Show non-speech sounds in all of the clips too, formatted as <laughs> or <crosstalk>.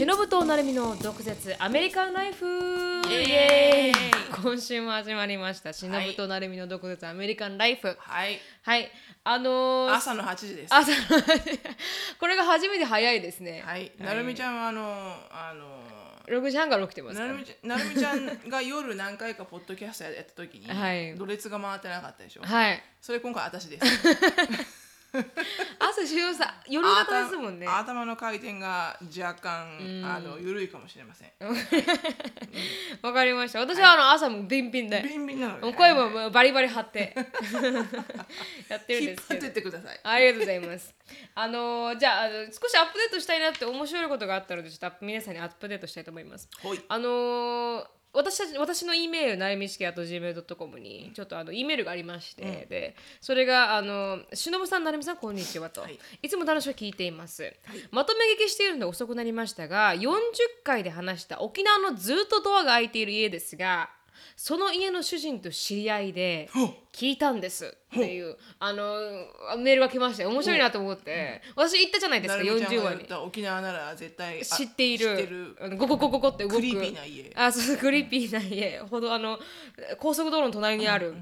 しのぶとなるみの毒舌アメリカンライフ。今週も始まりました。しのぶとなるみの毒舌アメリカンライフ。はい。はい。あのー、朝の8時です。朝の <laughs> これが初めて早いですね。はい。なるみちゃんはあのあの6時半から起きてますから。なるみちゃんなるみちゃんが夜何回かポッドキャストやった時に、<laughs> はい。ろれつが回ってなかったでしょ？はい。それ今回私です。<laughs> <laughs> 朝しのぶさん夜型ですもんね。頭頭の回転が若干あの緩いかもしれません。<laughs> わかりました。私はあの朝もビンビンで。ビンビンなので、声もバリバリ張って。<laughs> やってるん引っ張ってですけどってください。ありがとうございます。あのーじゃあ少しアップデートしたいなって面白いことがあったのでちょっと皆さんにアップデートしたいと思います。あのー私たち私の E メールなゆみしきあと gmail.com にちょっとあの E メールがありまして、でそれがあのしのぶさんなるみさんこんにちはと、はい。い、つも楽しく聞いています、まとめ聞きしているので遅くなりましたが40回で話した沖縄のずっとドアが開いている家ですがその家の主人と知り合いで聞いたんですっていうあのメールが来まして面白いなと思って。私言ったじゃないですかなるみちゃん40話に。沖縄なら絶対あ知っている。ゴゴゴゴゴって動く。 creepy な家。あそう creepy な家。ほらあの高速道路の隣にある、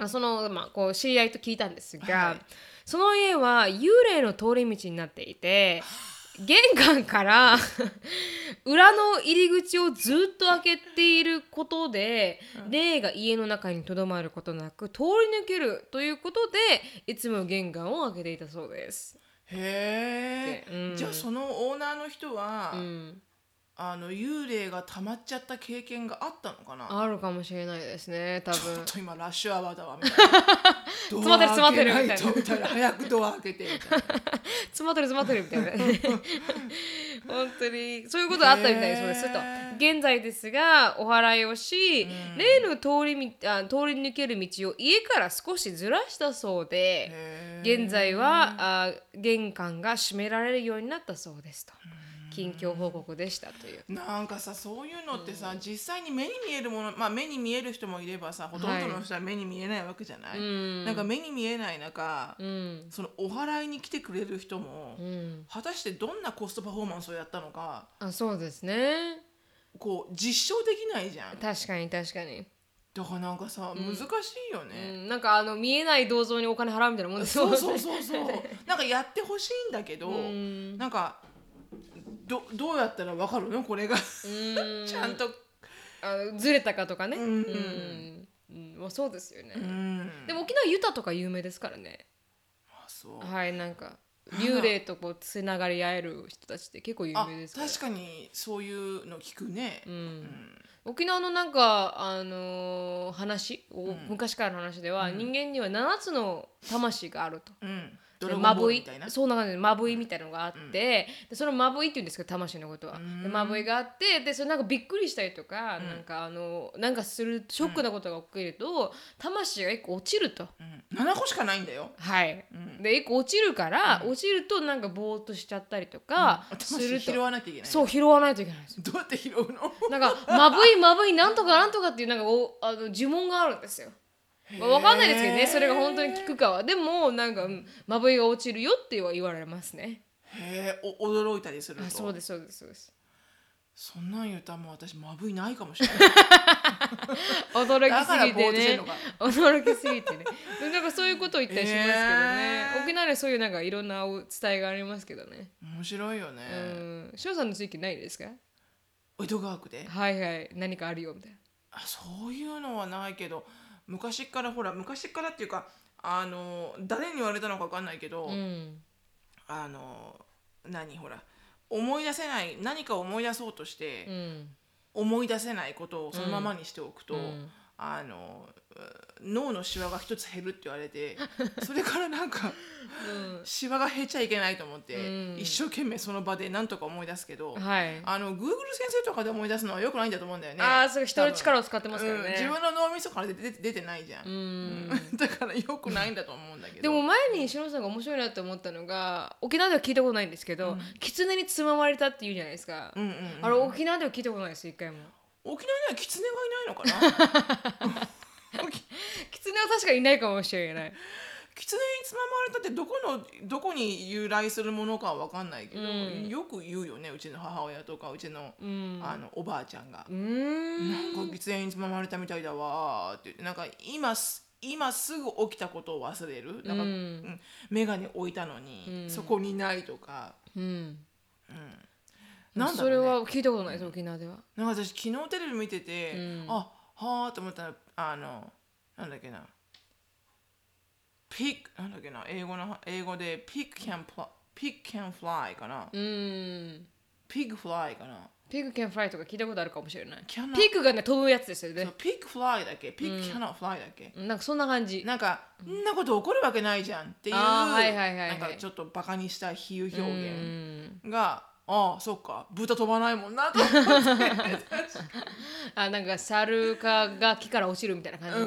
あその、まあ、こう知り合いと聞いたんですが、はいその家は幽霊の通り道になっていて玄関から <laughs> 裏の入り口をずっと開けていることで、霊が家の中にとどまることなく通り抜けるということでいつも玄関を開けていたそうです。へえ、うん。じゃあそのオーナーの人は、うん、あの幽霊が溜まっちゃった経験があったのかな？あるかもしれないですね多ちょ分っ。と今ラッシュアワーだわみたいな。詰まってる詰まってるドア開けないとみたいな。早くドア開けてみたいな。詰まってる詰まってるみたいな。本当に。そういうことがあったみたいですそうですと。現在ですがお祓いをし、例の通りみあ通り抜ける道を家から少しずらしたそうで現在はあ玄関が閉められるようになったそうですと近況報告でしたという。なんかさそういうのってさ、実際に目に見えるものまあ目に見える人もいればさほとんどの人は目に見えないわけじゃない、うん。なんか目に見えない中、うん。そのお祓いに来てくれる人も、うん。果たしてどんなコストパフォーマンスをやったのかあそうですね。こう実証できないじゃん。確かに確かに、だからなんかさ、難しいようね、ん、なんかあの見えない銅像にお金払うみたいなもんですよそうそうそうそう。なんかやってほしいんだけど、ん。なんかどどうやったらわかるの？これが。うん。<laughs> ちゃんと。あのずれたかとかね。うん。うん。うん。まあ、そうですよね。うん。でも沖縄ユタとか有名ですからね。あそう。はいなんか幽霊とこうつながり合える人たちって結構有あ名ですから。確かにそういうの聞くね、うん。沖縄のなんかあのー話、お昔からの話では、人間には7つの魂があると。まぶいルみたいな？そうな感じでまぶいみたいなのがあって、でそのまぶいって言うんですけど魂のことは、でまぶいがあってでそれなんかびっくりしたりとか、なんかあのなんかするショックなことが起きると、魂が一個落ちると。うん、7個しかないんだよ。はい、で一個落ちるから、落ちるとなんかぼーっとしちゃったりとかすると、魂拾わなきゃいけないそう拾わないといけないんですよ。どうやって拾うの？なんかまぶいまぶいなんとかなんとかっていうなんかおあの呪文があるんですよまあ、わかんないですけどねそれが本当に効くかは。でもなんかうんまぶいが落ちるよっては言われますね。へえお驚いたりするとあそうですそうですそうです。そんなん言うたらもう私まぶいないかもしれない。<laughs> 驚きすぎてね。驚きすぎてね。でなんかそういうことを言ったりしますけどね、沖縄にはそういうなんかいろんなお伝えがありますけどね。面白いよね、うん。翔さんの地域ないですか？江戸川区で？はいはい。何かあるよみたいな。あそういうのはないけど昔からほら昔からっていうかあの誰に言われたのか分かんないけど、うん。あの何ほら思い出せない何かを思い出そうとして、うん。思い出せないことをそのままにしておくと、ん。あのう脳のシワが一つ減るって言われて <laughs> それからなんか、シワが減っちゃいけないと思って、うん。一生懸命その場で何とか思い出すけど、はい。あの Google 先生とかで思い出すのはよくないんだと思うんだよね。ああそう人の力を使ってますからね、うん。自分の脳みそから出て出てないじゃん、うん。だからよくないんだと思うんだけど。でも前にしのさんが面白いなって思ったのが沖縄では聞いたことないんですけど、狐につままれたって言うじゃないですか、うんうんうんあれ沖縄では聞いたことないです一回も。沖縄にはキツネがいないのかな？<laughs> <laughs> 狐は確かにいないかもしれない。狐狐につままれたってどこのどこに由来するものかは分かんないけど、うん。よく言うよねうちの母親とかうちの,、うん。あのおばあちゃんが。ん。なんか狐につままれたみたいだわーって言ってなんか今す今すぐ起きたことを忘れる。なんか、うん。うん眼鏡置いたのに、うん。そこにないとか、うん。なんだね。それは聞いたことないです沖縄では。なんか私昨日テレビ見てて、うん。あはあと思ったらあのなんだっけな。 pig なんだっけな。英語の英語でピック can fly ピック can fly かな、うん。 pig fly かな。 pig can flyとか聞いたことあるかもしれない。Cannot- pig がね飛ぶやつですよね。 pig fly だっけ？ pig cannot fly だっけ、なんかそんな感じ。なんか、そんなこと起こるわけないじゃんっていう、はいはいはいはい。なんかちょっとバカにした比喩う表ん現が、ああそっか。豚飛ばないもんなと思って。あなんか猿かが木から落ちるみたいな感じ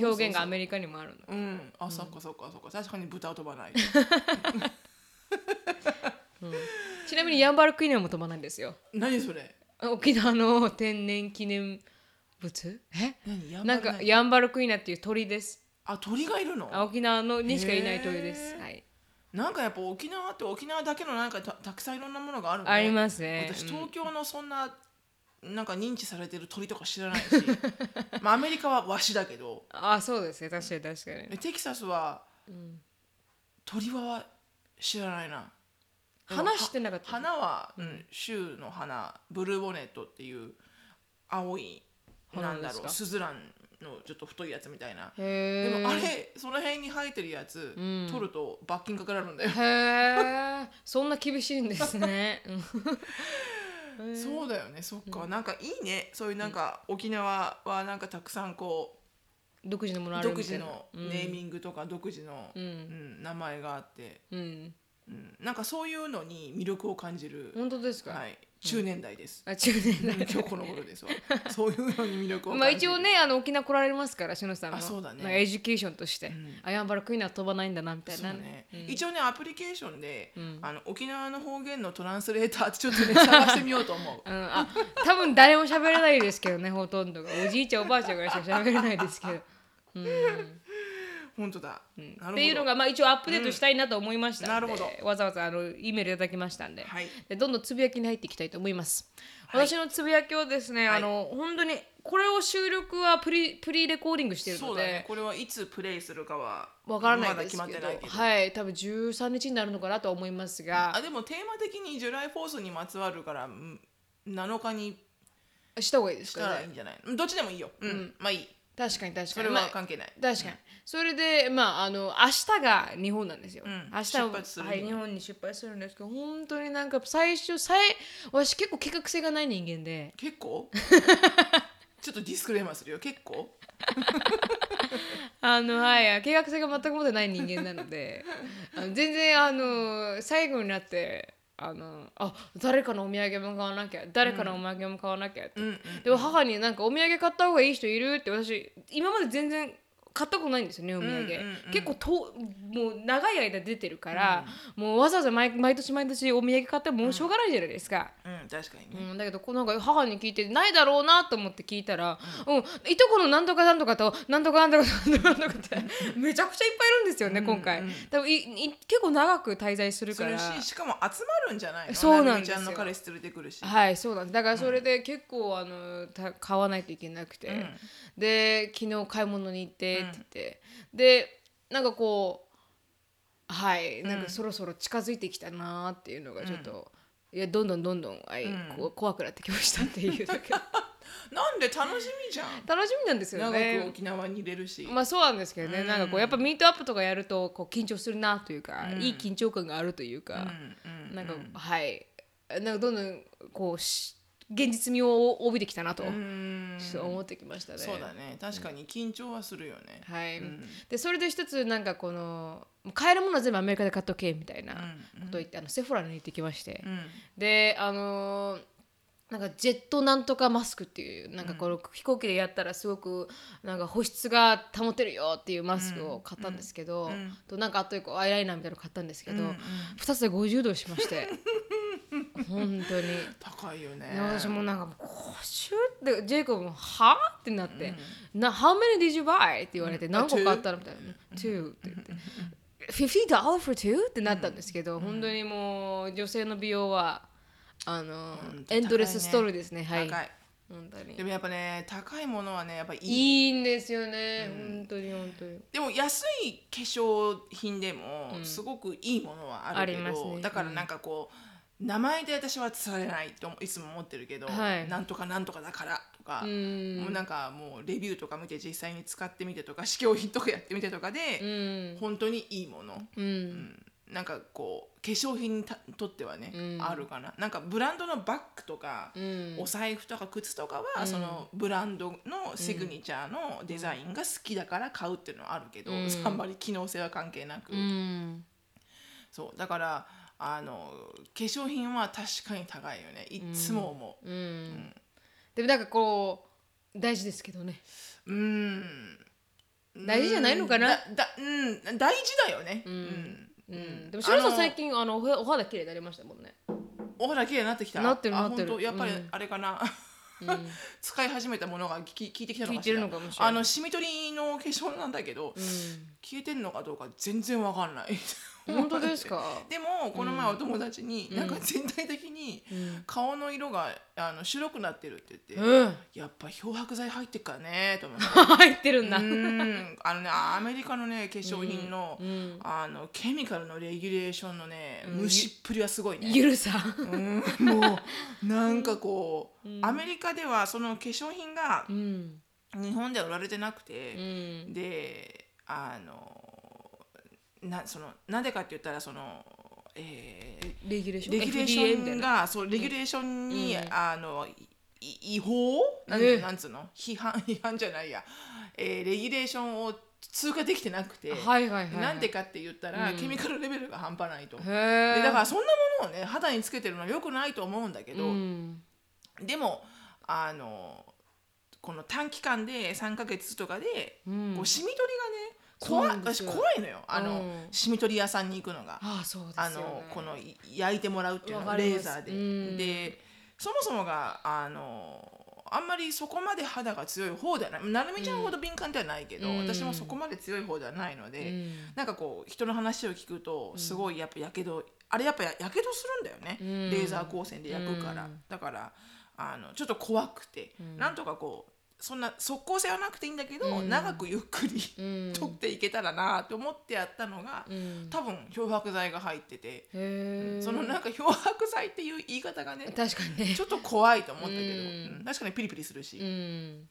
の表現がアメリカにもあるの。うん。あ、そっかそっかそっか。確かに豚は飛ばない。ちなみにヤンバルクイナも飛ばないんですよ。何それ？沖縄の天然記念物？え？何？ヤンなんバル何かヤンバルクイナっていう鳥です。あ鳥がいるの？あ沖縄のにしかいない鳥です。はいなんかやっぱ沖縄って沖縄だけのなんかたたくさんいろんなものがあるありますね。私うん。東京のそんな、なんか認知されてる鳥とか知らないし。<laughs> まあアメリカはワシだけど。あそうです。ね確かに。確かにえテキサスは、鳥は知らないな。話してなかった。花は、うん、州の花。ブルーボネットっていう青いなんだろうスズランのちょっと太いやつみたいな。でもあれその辺に生えてるやつ、ん。取ると罰金かからるんだよ、へえそんな厳しいんですね。う <laughs> んそうだよね。そっか、なんかいいね。そういうなんか、沖縄はなんかたくさんこ独自のもの独自のネーミングとか独自の、うん。うん名前があって、うん。うん、なんかそういうのに魅力を感じる、本当ですか、はい、中年代です、あ中年うん今日この頃ですわ。<laughs> そういうのに魅力をまあ一応ねあの沖縄来られますから篠さんも。あそうだね。 education として、ん。あヤンバルクイナは飛ばないんだなみたいなね、うん。一応ねアプリケーションで、ん。あの沖縄の方言の translator ってちょっとね探してみようと思う。うん、あ多分誰も喋れないですけどねほとんどが。おじいちゃんおばあちゃんぐらいしか喋れないですけど、うん本当だ、なるほど。っていうのが、まあ、一応アップデートしたいなと思いましたので、うんなるほわざわざあの E メールいただきましたんで,、はい。でどんどんつぶやきに入っていきたいと思います、はい。私のつぶやきをですね、はい。あの本当にこれを収録はプリプリレコーディングしているのそうだね。でこれはいつプレイするかはわからないですけど,、まってないけど、はい。多分13日になるのかなとは思いますが。あでもテーマ的にジュライフォースにまつわるからうん7日にした方がいいですしたかねらいいんじゃない、うんどっちでもいいよ、うんまあいい。確かに確かに。それまあは関係ない、確かに、それでまああの明日が日本なんですよ、うん。明日は。い、日本に出発するんですけど本当になんか最初最私結構計画性がない人間で。結構？<laughs> ちょっとディスクレーマーするよ結構。<laughs> あのはい計画性が全く持ってない人間なので。あの全然あの最後になってあのあ誰かのお土産も買わなきゃ誰かのお土産も買わなきゃって、うんうん。でも母になんかお土産買った方がいい人いるって私今まで全然買ったことないんですよねお土産、うん。うんうん結構ともう長い間出てるから、もうわざわざ毎毎年毎年お土産買ってもしょうがないじゃないですか、うん確かにね、うん、だけどこうなんか母に聞いてないだろうなと思って聞いたら、うん。いとこのなんとかなんとかとなんとかなんとかなんとかなんとかってめちゃくちゃいっぱいいるんですよね、今回。多分いい結構長く滞在するするからししかも集まるんじゃないの？そうなんですよ。ちゃんの彼氏連れてくるし、はいそうなんです。だからそれで結構あのた買わないといけなくて、で昨日買い物に行ってって言って、でなんかこうはいなんかそろそろ近づいてきたなーっていうのがちょっと、いやどんどんどんどん、はいこう怖くなってきましたっていうだけ。なんで楽しみじゃん。楽しみなんですよ長くね沖縄に入れるし、まあそうなんですけどね、なんかこうやっぱミートアップとかやるとこう緊張するなというか、いい緊張感があるというか、うんうん。なんか、はい。なんかどんどんこうし現実味を帯びてきたなと、思ってきましたね。そうだね。確かに緊張はするよね、はい、でそれで一つなんかこの買えるものは全部アメリカで買っとけみたいなうんことを言って、あのセフォラに行ってきまして、うん。であのーなんかジェットなんとかマスクっていうなんかこの飛行機でやったらすごくなんか保湿が保てるよっていうマスクを買ったんですけど、ん。となんかあと一個アイライナーみたいなの買ったんですけど、うん。うん2つで50ドルしまして本当に。高いよね。で私もなんか「50ってジェイコブも「はあ?」ってなって「な How many did you buy?」って言われて「何個買ったの?」みたいな「2」って言って。$50 for two? ってなったんですけど、本当にもう女性の美容はあの、うんエンドレスストーリーですね。はい。高い。本当に。でもやっぱね高いものはねやっぱいい。いいんですよね、本当に本当に。でも安い化粧品でもすごくいいものはあるけど、ありますね。だからなんかこう、名前で私は伝えないといつも思ってるけど、はい。なんとかなんとかだからとか、うん。もうなんかもうレビューとか見て実際に使ってみてとか <laughs> 試供品とかやってみてとかで、うん。本当にいいもの、うん、うん。なんかこう化粧品にたとってはね、あるかな。なんかブランドのバッグとか、うん。お財布とか靴とかは、そのブランドのシグニチャーのデザインが好きだから買うっていうのはあるけど、あんまり機能性は関係なく、うん。そう。だからあの化粧品は確かに高いよね。いっつも思う。うん。でもなんかこう大事ですけどね。うーん。大事じゃないのかな？だだうん。大事だよね。うん。うん、でも白さん最近あのおお肌綺麗になりましたもんね。お肌綺麗になってきた。なってるあなってる。やっぱりうん。あれかな、<laughs> 使い始めたものがき効いてきたのかしら。効いてるのかもしれない。あのシミ取りの化粧なんだけど、消えてんのかどうか全然わかんない本当ですか？でもこの前お友達に、なんか全体的に顔の色があの白くなってるって言って、うん。やっぱ漂白剤入ってっからねと思って。<laughs> 入ってるんだ。うん。あのねアメリカのね化粧品の,、あのケミカルのレギュレーションのね、虫っぷりはすごいね。ゆるさ。うん。もうなんかこう、アメリカではその化粧品がうん。日本では売られてなくうて、ん。であのなそのなんでかって言ったらその、えーレギュレーション？レギュレーションがそうレギュレーションに、あのい違法？なん,、ええ。なんつうの？批判 <laughs> 批判じゃないや、えーレギュレーションを通過できてなくて、はいはいはいなんでかって言ったら、ケミカルレベルが半端ないと。へでえだからそんなものをね肌につけてるのは良くないと思うんだけど、うん。でもあのこの短期間で3ヶ月とかで、うん。こうシミ取りがね怖いんですよ。怖いのよ。あの、うん。シミ取り屋さんに行くのが。ああそうですよね。あのこのい焼いてもらうっていうのわかります。レーザーで、うん。でそもそもがあのあんまりそこまで肌が強い方ではない。なるみちゃんほど敏感ではないけど、うん。私もそこまで強い方ではないので、うん。なんかこう人の話を聞くとすごいやっぱやけど、あれやっぱややけどするんだよね、ん。レーザー光線で焼くから、うん。だからあのちょっと怖くて、なんとかこうそんな即効性はなくていいんだけど、長くゆっくり、うん。<laughs> 取っていけたらなと思ってやったのが、うん。多分漂白剤が入ってて、そのなんか漂白剤っていう言い方がね確かにね。ちょっと怖いと思ったけど、うん。うん。確かにピリピリするし、うん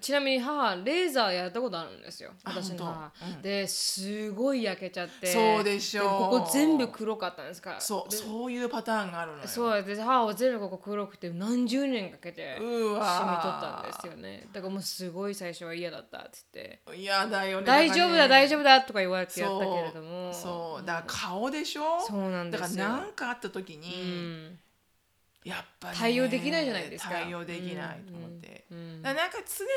ちなみに母レーザーやったことあるんですよ。あ私の母。うん。ですごい焼けちゃって。そうでしょう。ここ全部黒かったんですか？そうでそういうパターンがあるのよ。そうで母は全部ここ黒くて何十年かけてう染み取わったんですよね。だからもうすごい最初は嫌だったって言って。嫌だよね大丈夫だ大丈夫夫だとか言われてやったけれども。そう。だから顔でしょ？そうなんですよ。だから何かあった時うに、んやっぱり、対応できないじゃないですか。対応できないと思って、うんなんか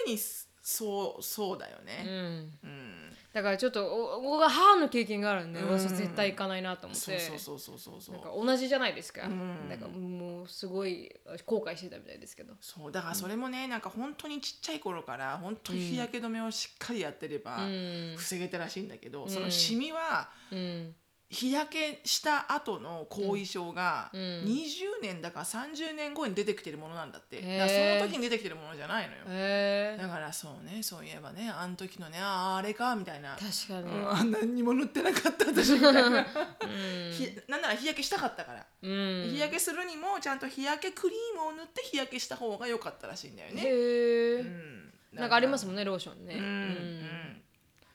常にそうそうだようね、ん。うん。だからちょっとお僕は母の経験があるんで、うん。絶対行かないなと思って。そうそうそうそうそうそう。なんか同じじゃないですか、ん。なんかもうすごい後悔してたみたいですけど。そうだからそれもねなんか本当にちっちゃい頃から本当に日焼け止めをしっかりやってればうん。防げたらしいんだけど、そのシミはうん日焼けした後の後遺症がうん。20年だか30年後に出てきてるものなんだって、へー。だからその時に出てきてるものじゃないのよ、へえだからそうねそういえばねあの時のねあーあれかみたいな、確かに、うんあ何にも塗ってなかった私みたいな、<laughs> ひなんなら日焼けしたかったから、うん。日焼けするにもちゃんと日焼けクリームを塗って日焼けした方が良かったらしいんだよね、へえ、うん。なんかありますもんねローションね、うん、ううん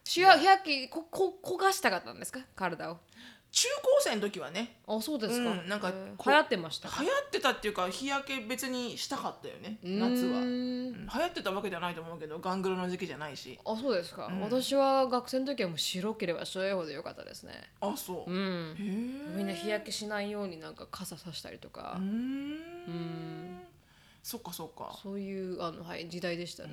ん日焼日焼けここ焦がしたかったんですか？体を。中高生の時はね。あそうですか、うんなんか流行ってました流行ってたっていうか日焼け別にしたかったよね。夏は、ううん流行ってたわけじゃないと思うけどガングロの時期じゃないし。あそうですか、私は学生の時はもう白ければ白いほどよかったですね。あそう、うへんえみんな日焼けしないようになんか傘さしたりとか。うー、ん。そっかそっか。そういうあの、はい、時代でしたね、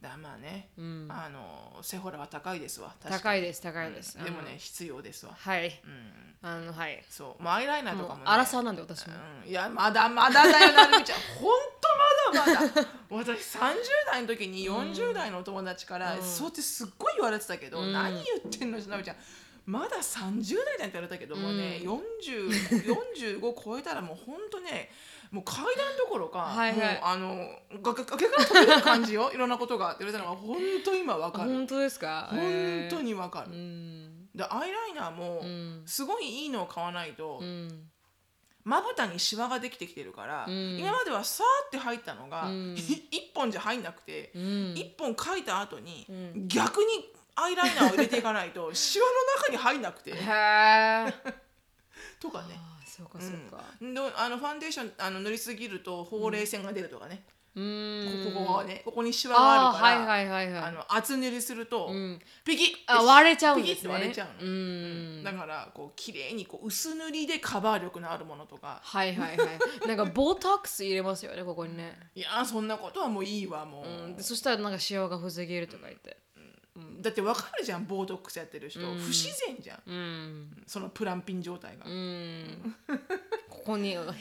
だまあね、ん。あのセフォラは高いですわ高いです高いです、にでもね必要ですわ。はい。うん。あのはい。そう。もうアイライナーとかもね。アラサーなんで私も、うん。いやまだまだだよなるみちゃん。<laughs> ほんとまだまだ。<laughs> 私30代の時に40代のお友達から、そうってすっごい言われてたけど、何言ってんのなるみちゃん。まだ30代なんて言われたけどもね、40 45超えたらもうほんとねもう階段どころか、はいはい。もうあの崖から飛びる感じよ。<laughs> いろんなことが。って言われたのが本当今わかる。本当ですか？本当にわかる、うんでアイライナーもうん。すごいいいのを買わないとうん。まぶたにシワができてきてるから、うん。今まではさーって入ったのが、うん。<laughs> 一本じゃ入んなくて、うん。一本書いた後に、うん。逆にアイライナーを入れていかないと <laughs> シワの中に入んなくて。とかね。そうかそうか。うん。であのファンデーションあの塗りすぎるとほうれい線が出るとかね、うん。ここがねここにシワがあるからはいはいはいはい。あの厚塗りすると、うん。ピキッてあ割れちゃうんですね。割れちゃうの、うん。だからこう綺麗にこう薄塗りでカバー力のあるものとか。はいはいはい。なんかボトックス入れますよねここにね。いやーそんなことはもういいわもう、うん。でそしたらなんかシワが防げるとか言ってだってわかるじゃんボートックスやってる人、うん。不自然じゃん。うん。そのプランピン状態が、うん。ここにフォ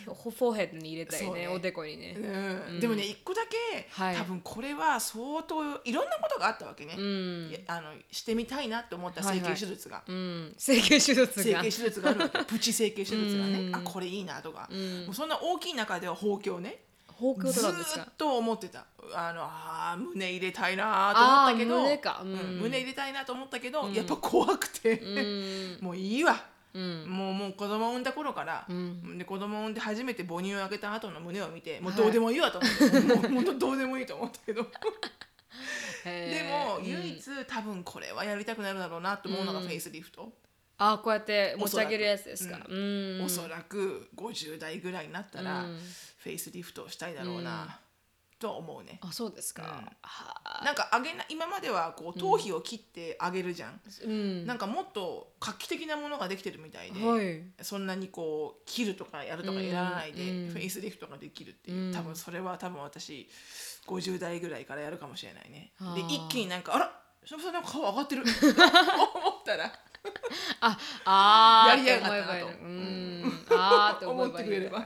ーヘッドに入れたりねね。おでこにね。うん。でもね一個だけ、はい。多分これは相当いろんなことがあったわけね、うん。あのしてみたいなって思った整形手術が、うん。整形手術が。整形手術があるわけ。<laughs> プチ整形手術がね、うん。あこれいいなとか、ん。もうそんな大きい中では包茎ねずっと思ってた。あのあー胸入れたいなと思ったけど胸か。うん。うん胸入れたいなと思ったけど、やっぱ怖くて、うん。<laughs> もういいわ、うん。もうもう子供を産んだ頃から、ん。で子供を産んで初めて母乳をあげた後の胸を見てもうどうでもいいわと思って、もう本当どうでもいいと思ったけど。<laughs> でも唯一多分これはやりたくなるだろうなと思うのがフェイスリフト、あこうやって持ち上げるやつですか。うん。おそらく50代ぐらいになったら、うんフェイスリフトをしたいだろうな、と思うね。あそうですか。うん。はなんか上げな今まではこう頭皮を切ってあげるじゃん、うん。なんかもっと画期的なものができてるみたいで、はい。そんなにこう切るとかやるとかやらないで、うんフェイスリフトができるっていう、うん。多分それは多分私50代ぐらいからやるかもしれないね。で一気になんかあらしのぶさんなんか顔上がってる。<laughs> 思ったら。ああーやりやがったなと。うん。思ってくれれば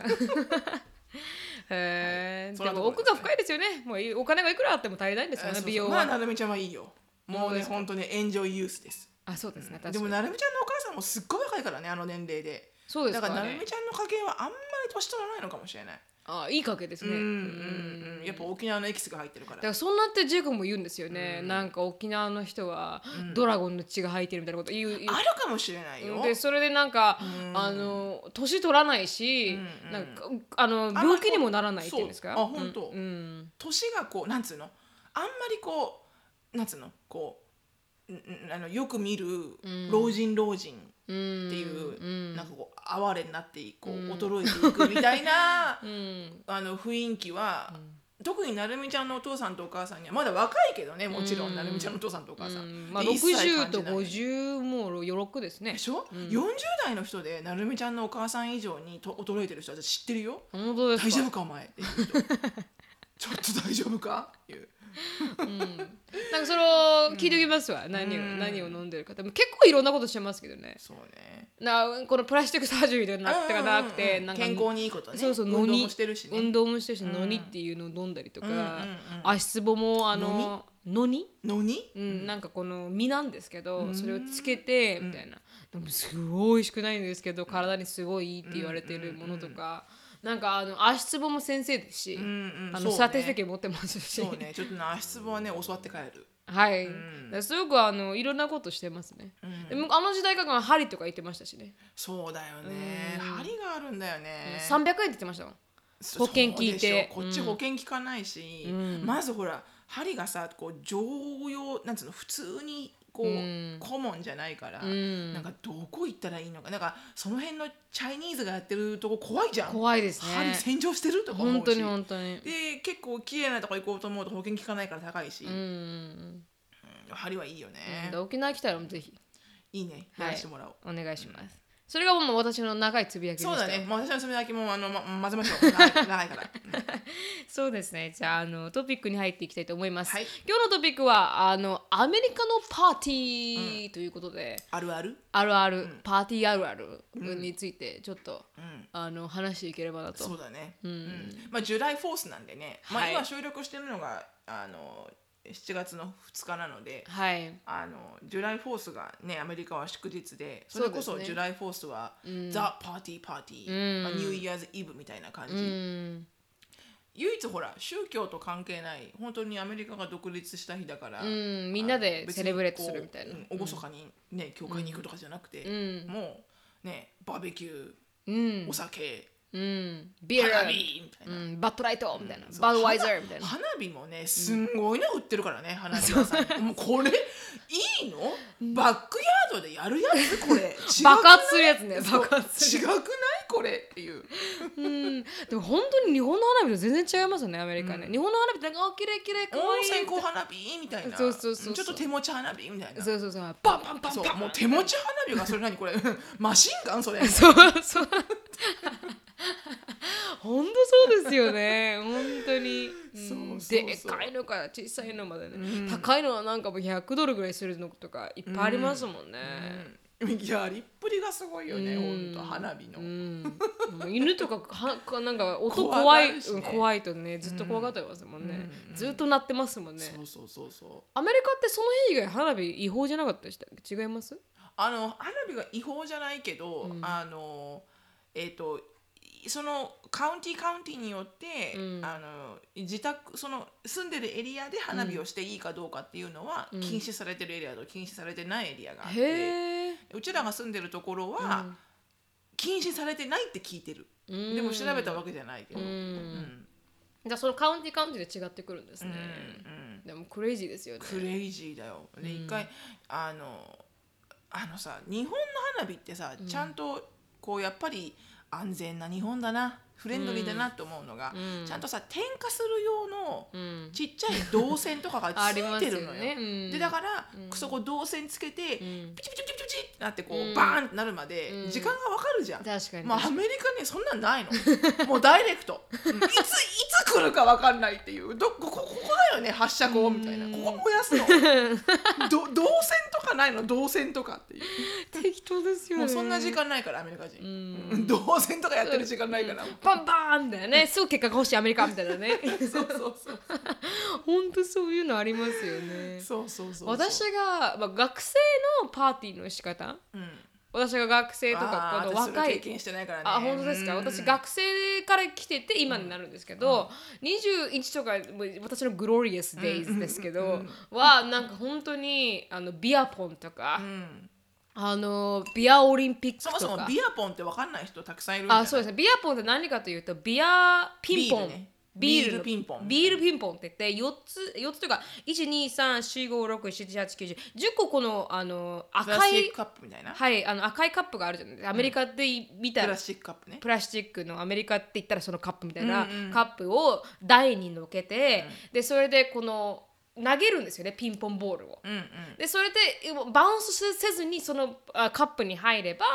へえでも奥が深いですよね。もうお金がいくらあっても足りないんですよね美容まあなはるみちゃんはいいよ。もうね本当にエンジョイユースです。あそうですね。でもなるみちゃんのお母さんもすっごい若いからねあの年齢で。そうですだからなるねみちゃんの家系はあんまり年取らないのかもしれないあいい家系ですね。うんうんうんやっぱ沖縄のエキスが入ってるから。だからそんなってジェイコも言うんですよね、なんか沖縄の人はドラゴンの血が入ってるみたいなこと言う、あるかもしれないよ。でそれでなんか、あの年取らないし、なんかあのま病気にもならないっていうんですか？あ本当。うん。うん年がこうなんつうの？あんまりこうなんつうの？こうあのよく見る老人老人っていう、なんかこう哀れになってこう衰えていくみたいな、<laughs> うん。あの雰囲気は、特になるみちゃんのお父さんとお母さんにはまだ若いけどねもちろん、なるみちゃんのお父さんとお母さん、うん。まあ、で一切60と感じない50も余力ですね。でしょ、40代の人でなるみちゃんのお母さん以上にと衰えてる人は知ってるよ。本当ですか？大丈夫かお前って言う人 <laughs> ちょっと大丈夫か？っていうなんかそれを聞いておきますわ、何を何を飲んでるかでも結構いろんなことしてますけどね。そうね。なこのプラスチックサージュリーとかなってかなくて、うんうんうん。健康にいいことね。そうそう運動もしてるしね。運動もしてるし、のにっていうのを飲んだりとか、うんうんうん足つぼもあののにのにうん、なんかこの実なんですけど、それをつけてみたいな、でもすごい美味しくないんですけど体にすごいいいって言われてるものとか、なんかあの足つぼも先生ですし、うんうん。あそうね。のサーティフィケ持ってますし、そうね。ちょっとね足つぼはね教わって帰る。はい、だからすごくあのいろんなことしてますね、でもあの時代から針とか言ってましたしね、そうだよね。針があるんだよね。300円って言ってましたもん。保険聞いて。こっち保険聞かないし、まずほら針がさこう常用なんつうの普通にこう、コモンじゃないから、なんかどこ行ったらいいのか。なんかその辺のチャイニーズがやってるとこ怖いじゃん。怖いですね。針洗浄してるとか思うし。本当に本当に。で結構綺麗なとこ行こうと思うと保険効かないから高いし、うんうん針はいいよね、うん。沖縄来たらぜひ。いいね。はいやらしてもらおう、お願いします、それがもう私の長いつぶやきでした。そうだね、もう私の爪だけもあの、ま、混ぜましょう長い長いから。そうですね。じゃああのトピックに入っていきたいと思います。はい。今日のトピックはあのアメリカのパーティーということで、あるある？あるある、パーティーあるあるについてちょっと、あの話していければなと。そうだね、うん。まあ July Fourth なんでね、まあ、はい。今収録してるのがあの7月の2日なのではい。あの July Fourth がねアメリカは祝日でそれこそジュライフォースは、ザ・パーティーパーティー、まあ、 New Year's Eve みたいな感じ、うん。唯一ほら宗教と関係ない本当にアメリカが独立した日だから、うん。みんなで celebrate するみたいな。こううん厳かにね教会に行くとかじゃなくて、うん。もうねバーベキュー、うん。お酒うん。ビー。ル花火みたいな、うん。バッドライトみたいな。そう。バッドワイザーみたいな。花火もねすんごいの売ってるからね、花火屋さん。もうこれいいの？バックヤードでやるやつ？これ。<laughs> 爆発するやつね爆発する違くない？これっていう。うん。でも本当に日本の花火と全然違いますよねアメリカね、日本の花火ってなんかあ綺麗綺麗可愛い温泉光花火？みたいな。そうそうそうちょっと手持ち花火？みたいな。そうそうそう。パンパンパンパン。もう手持ち花火がそれ何これマシンガンそれ。そうそう <laughs> 本当そうですよね。本当に。うん。でっかいのから小さいのまでね、高いのはなんかもう100ドルぐらいするのとかいっぱいありますもんね、いやりっぷりがすごいよね本当花火の。犬とかはかなんか音怖怖いねうん怖いとねずっと怖がってますもんね、ずっと鳴ってますもんね、そうそうそうそう。アメリカってその日以外花火違法じゃなかったでした？違います？あの花火が違法じゃないけど、あのえっ、とそのカウンティカウンティによって、あの自宅その住んでるエリアで花火をしていいかどうかっていうのは、禁止されてるエリアと禁止されてないエリアがあってうちらが住んでるところは、禁止されてないって聞いてる、ん。でも調べたわけじゃないけど、ううん。んじゃあそのカウンティカウンティで違ってくるんですね、うん。でもクレイジーですよね。クレイジーだよ。で一回、あのあのさ日本の花火ってさ、ちゃんとこうやっぱり安全な日本だな。フレンドリーだなって思うのが、ちゃんとさ点火する用のうん。ちっちゃい導線とかがついてるのよ。ね。うん。でだから、そこ導線つけて、ん。ピチピチピチピチってなってこう、うん。バーンってなるまで時間がわかるじゃん。確かに。まあアメリカねそんなんないの。<laughs> もうダイレクト、うんいついつ来るかわかんないっていう。どここここだよね発射口みたいな。ここ燃やすの。<laughs> ど導線とかないの？導線とかっていう。適当ですよね。もうそんな時間ないからアメリカ人、うん。<laughs> 導線とかやってる時間ないから、パンパンだよね。すぐ結果が欲しいアメリカみたいなね。そうそうそう。本当そういうのありますよね。そうそうそう私が、まあ、学生のパーティーの仕方。うん。私が学生とかこの若い私それ経験してないからね。あ本当ですか、うん。私学生から来てて今になるんですけど、21とか私のグロリアスデイズですけど、はなんか本当にあのビアポンとか、うんあのビアオリンピックとか。そもそもビアポンって分かんない人たくさんいるんじゃない？あそうですね。ビアポンって何かというとビアピンポン。ビールね。ビール。ビールピンポン。ビールピンポンって言って4つ4つというか12345678910個このあのプラ赤いスチックカップみたいな、はいあの赤いカップがあるじゃないですか。アメリカで見たら、プラスチックカップね。プラスチックのアメリカって言ったらそのカップみたいなうんうんカップを台にのけて、でそれでこの投げるんですよねピンポンボールを。うんうんでそれでバウンスせずにそのあカップに入れば、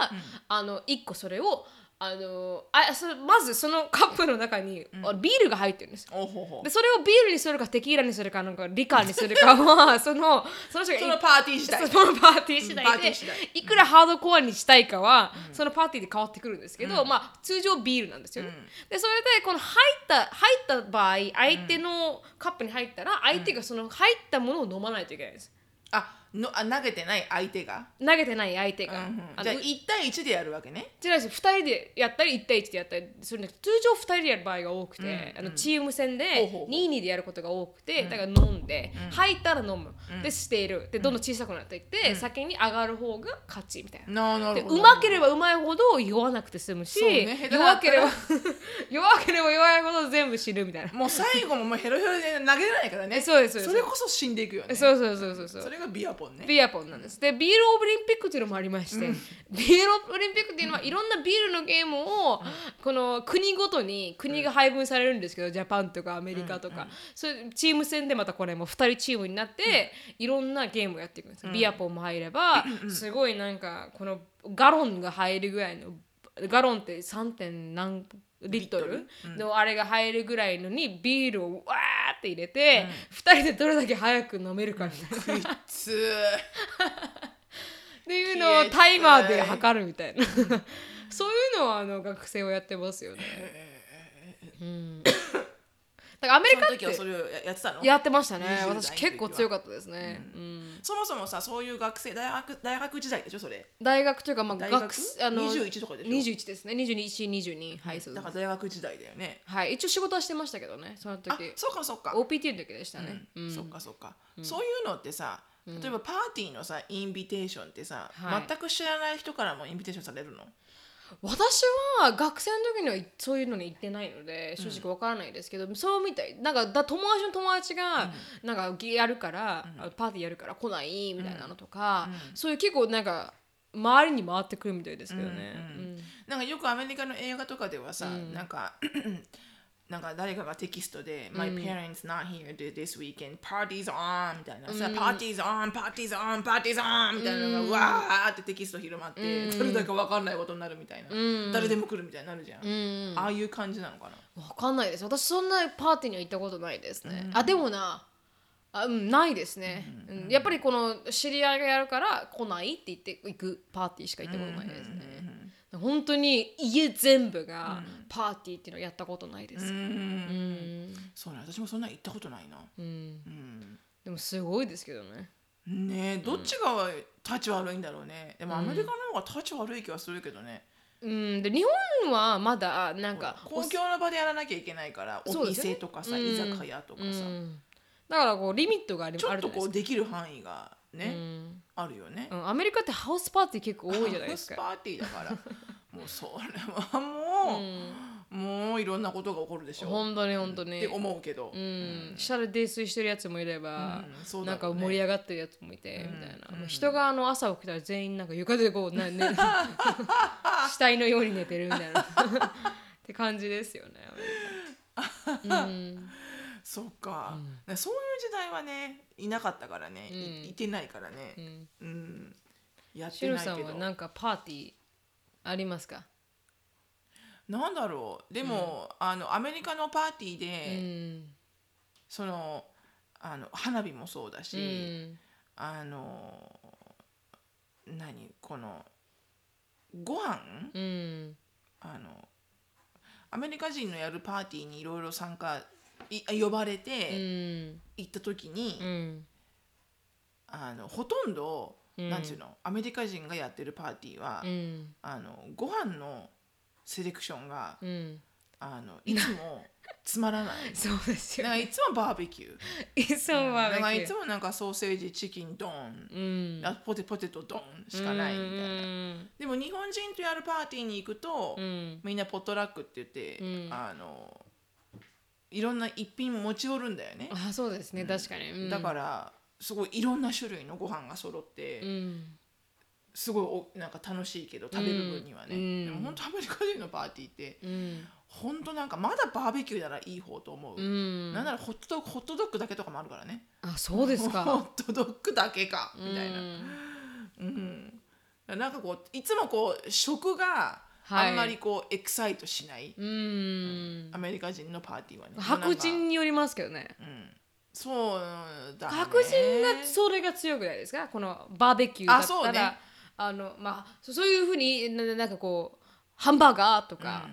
あの1個それをあのあそまずそのカップの中に、あビールが入ってるんですよ。でそれをビールにするかテキーラにするかなんかリカーにするかは <laughs> そのその人がそのパーティー次第。そのパーティー次第でティー次第。いくらハードコアにしたいかは、そのパーティーで変わってくるんですけど、まあ通常ビールなんですよね。でそれでこの入った入った場合相手のカップに入ったら相手がその入ったものを飲まないといけないんです。あのあ投げてない相手が、投げてない相手が。あのじゃあ1対1でやるわけね。違うんです2人でやったり1対1でやったりするんだけど通常2人でやる場合が多くて、あのチーム戦でほうほうほう。2-2でやることが多くて、だから飲んで、入ったら飲む、で捨てる。でどんどん小さくなっていって、先に上がる方が勝ちみたいな。でななるほど。うまければうまいほど酔わなくて済むし、そうね。下手だ弱ければ <laughs> 弱ければ弱いほど全部死ぬみたいな。もう最後ももうヘロヘロで投げれないからね。えそうですそうです。それこそ死んでいくよね。そうそうそうそうそう。それがビアポンね。ビアポンなんです。で、ビールオリンピックっていうのもありまして、ビールオリンピックっていうのはいろんなビールのゲームを、この国ごとに国が配分されるんですけど、ジャパンとかアメリカとか、それチーム戦でまたこれも2人チームになって、いろんなゲームをやっていくんです。ビアポンも入れば、すごいなんかこのガロンが入るぐらいの、ガロンって 3. 点何リットル？のあれが入るぐらいのにビールをわーって入れて、2人でどれだけ早く飲めるかみたいな。つーっていうのをタイマーで測るみたいな。そういうのはあの学生をやってますよね。うん、からアメリカっその時はてそれをややってたの？やってましたね。20代私結構強かったですね、うん。そもそもさそういう学生大学大学時代でしょそれ？大学というか、まあ、大学？学あの21とかでしょ？21ですね。2222はい。そうだから大学時代だよね。はい。一応仕事はしてましたけどねそのあ時そうかそうか。OPT の時でしたね、うん。そっかそっか、そういうのってさ例えばパーティーのさインビテーションってさ、はい。全く知らない人からもインビテーションされるの？私は学生の時にはそういうのに行ってないので正直わからないですけど、そうみたい。なんかだ友達の友達がなんかやるから、あパーティーやるから来ないみたいなのとか、そういう結構なんか周りに回ってくるみたいですけどね、うんなんかよくアメリカの映画とかではさ、なんかなんか誰かがテキストで「My parents not here this weekend. Parties on」みたいな。さ「parties on parties on parties on」みたいなのがうわーってテキスト広まって誰だか分かんないことになるみたいな。誰でも来るみたいになるじゃん。ああいう感じなのかな。わかんないです。私そんなパーティーには行ったことないですね、あでもなあ、うん、ないですね、うん。やっぱりこの知り合いがやるから来ないって言って行くパーティーしか行ったことないですね、本当に家全部がパーティーっていうのをやったことないです、うん。そうね私もそんな行ったことないな。うん。でもすごいですけどね。ねえどっちが立ち悪いんだろうね。でもアメリカの方が立ち悪い気はするけどね。うん。で日本はまだなんか公共の場でやらなきゃいけないからお店とかさ居酒屋とかさ。うん。だからこうリミットがありちょっとこうできる範囲がね。うんあるよね。うん、アメリカってハウスパーティー結構多いじゃないですか。ハウスパーティーだから。<laughs> もうそれはもう、もういろんなことが起こるでしょ。本当に本当に、って思うけど、うん、下で泥酔してるやつもいれば、うんそうなんか盛り上がってるやつもいて、みたいな、もう人があの朝起きたら全員なんか床でこうな、ね、<laughs> 死体のように寝てるみたいな。<laughs> って感じですよねうんそっか,、そういう時代はねいなかったからね、いいてないからね。ん。うん、やってシロないけど。さんはなんかパーティーありますか？なんだろう。でも、あのアメリカのパーティーで、うん。そのあの花火もそうだし、うん。あの何？このご飯？うん。あのアメリカ人のやるパーティーにいろいろ参加い呼ばれうてん。行った時に、うん。あのほとんど、なんていうのアメリカ人がやってるパーティーは、うん。あのご飯のセレクションがうん。あのいつもつまらない。<laughs> そうですよなんかいつもバーベキュー。いつもはなん。かいつもなんかソーセージチキンドン、うん。あポテポテトドンしかないみたいな。でも日本人とやるパーティーに行くと、うん。みんなポットラックって言って、うん。あのいろんな一品持ち寄るんだよね。あそうですね。確かに、うん。だからすごいいろんな種類のご飯が揃って、うん。すごいおなんか楽しいけど食べる分にはね、うん。でも本当アメリカ人のパーティーってうん。本当なんかまだバーベキューならいい方と思う、うん。なんならホットドッグホットドッグだけとかもあるからね。あそうです <laughs> ホかットドッグだけかみたいな、うん。なんかこういつもこう食がはい。あんまりこうエキサイトしない、うん。アメリカ人のパーティーはね。白人によりますけどね。そうだね。白人がそれが強くないですか？このバーベキューだったら。ね。あのまあそそういうふうにななんかこうハンバーガーとか、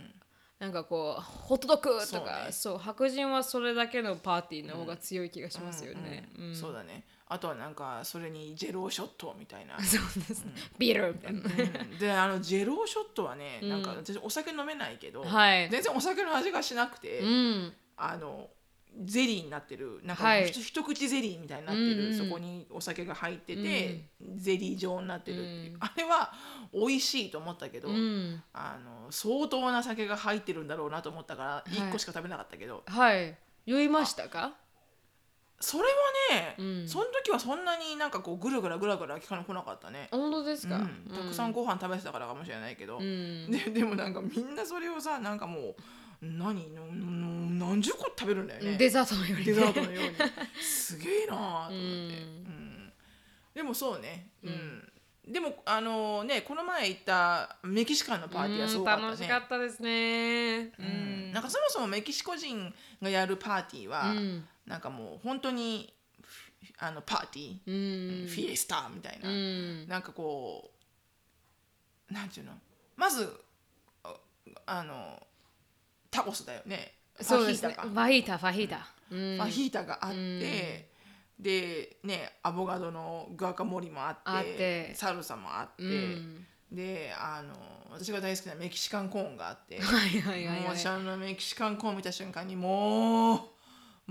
なんかこうホットドッグとそうかね。そう白人はそれだけのパーティーの方が強い気がしますよね、うん。そうだねあとはなんかそれにジェローショットみたいな。<laughs> そうですね、ビールみたいな、うん。であのジェローショットはね、なんか私お酒飲めないけど、はい。全然お酒の味がしなくて、うん。あのゼリーになってるなんか、はい。一口ゼリーみたいになってる、うんうんそこにお酒が入ってて、ゼリー状になってるっていう、あれは美味しいと思ったけど、うん。あの相当な酒が入ってるんだろうなと思ったから1個しか食べなかったけど、はい。酔いましたか？それはね、うん。その時はそんなになんかこうぐるぐらぐらぐら聞かな来なかったね。本当ですか、うん、たくさんご飯食べてたからかもしれないけど、うん。ででもなんかみんなそれをさなんかもう何のの何十個食べるんだよね。デザートのように、ね、デザートのように。すげえなあと思って、うん。でもそうね、うん。でもあのねこの前行ったメキシカンのパーティーはすごかったね、楽しかったですね。ううんん。なんかそもそもメキシコ人がやるパーティーは、うんなんかもう本当にフあのパーティー、うん。フィエスタみたいな、うん。なんかこうなんていうの？まずああのタコスだよね。そうですね。ファヒータか。ファヒータファヒータ、うん。ファヒータがあって、でねアボカドのグアカモリもあってサルサもあって、うん。であの私が大好きなメキシカンコーンがあってはいはいはいもうはい私あのメキシカンコーン見た瞬間にもう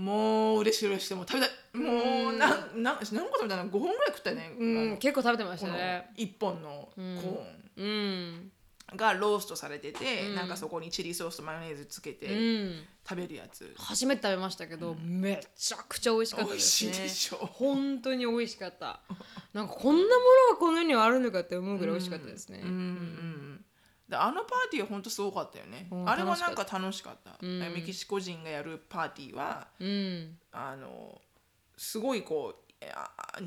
もう嬉しい嬉しくてもう食べたい。もうなんなん何個食べたの？5本ぐらい食ったよね、うん結構食べてましたね。1本のコーンうん。がローストされてて、うん。なんかそこにチリソースとマヨネーズつけてうん。食べるやつ、初めて食べましたけど、めちゃくちゃ美味しかった美味しですねいでしょ。本当に美味しかった。<laughs> なんかこんなものがこの世にはあるのかって思うぐらい美味しかったですね、うんうんであのパーティーは本当すごかったよね。うんあれはなんか楽しかった、うん。メキシコ人がやるパーティーはうん。あのすごいこう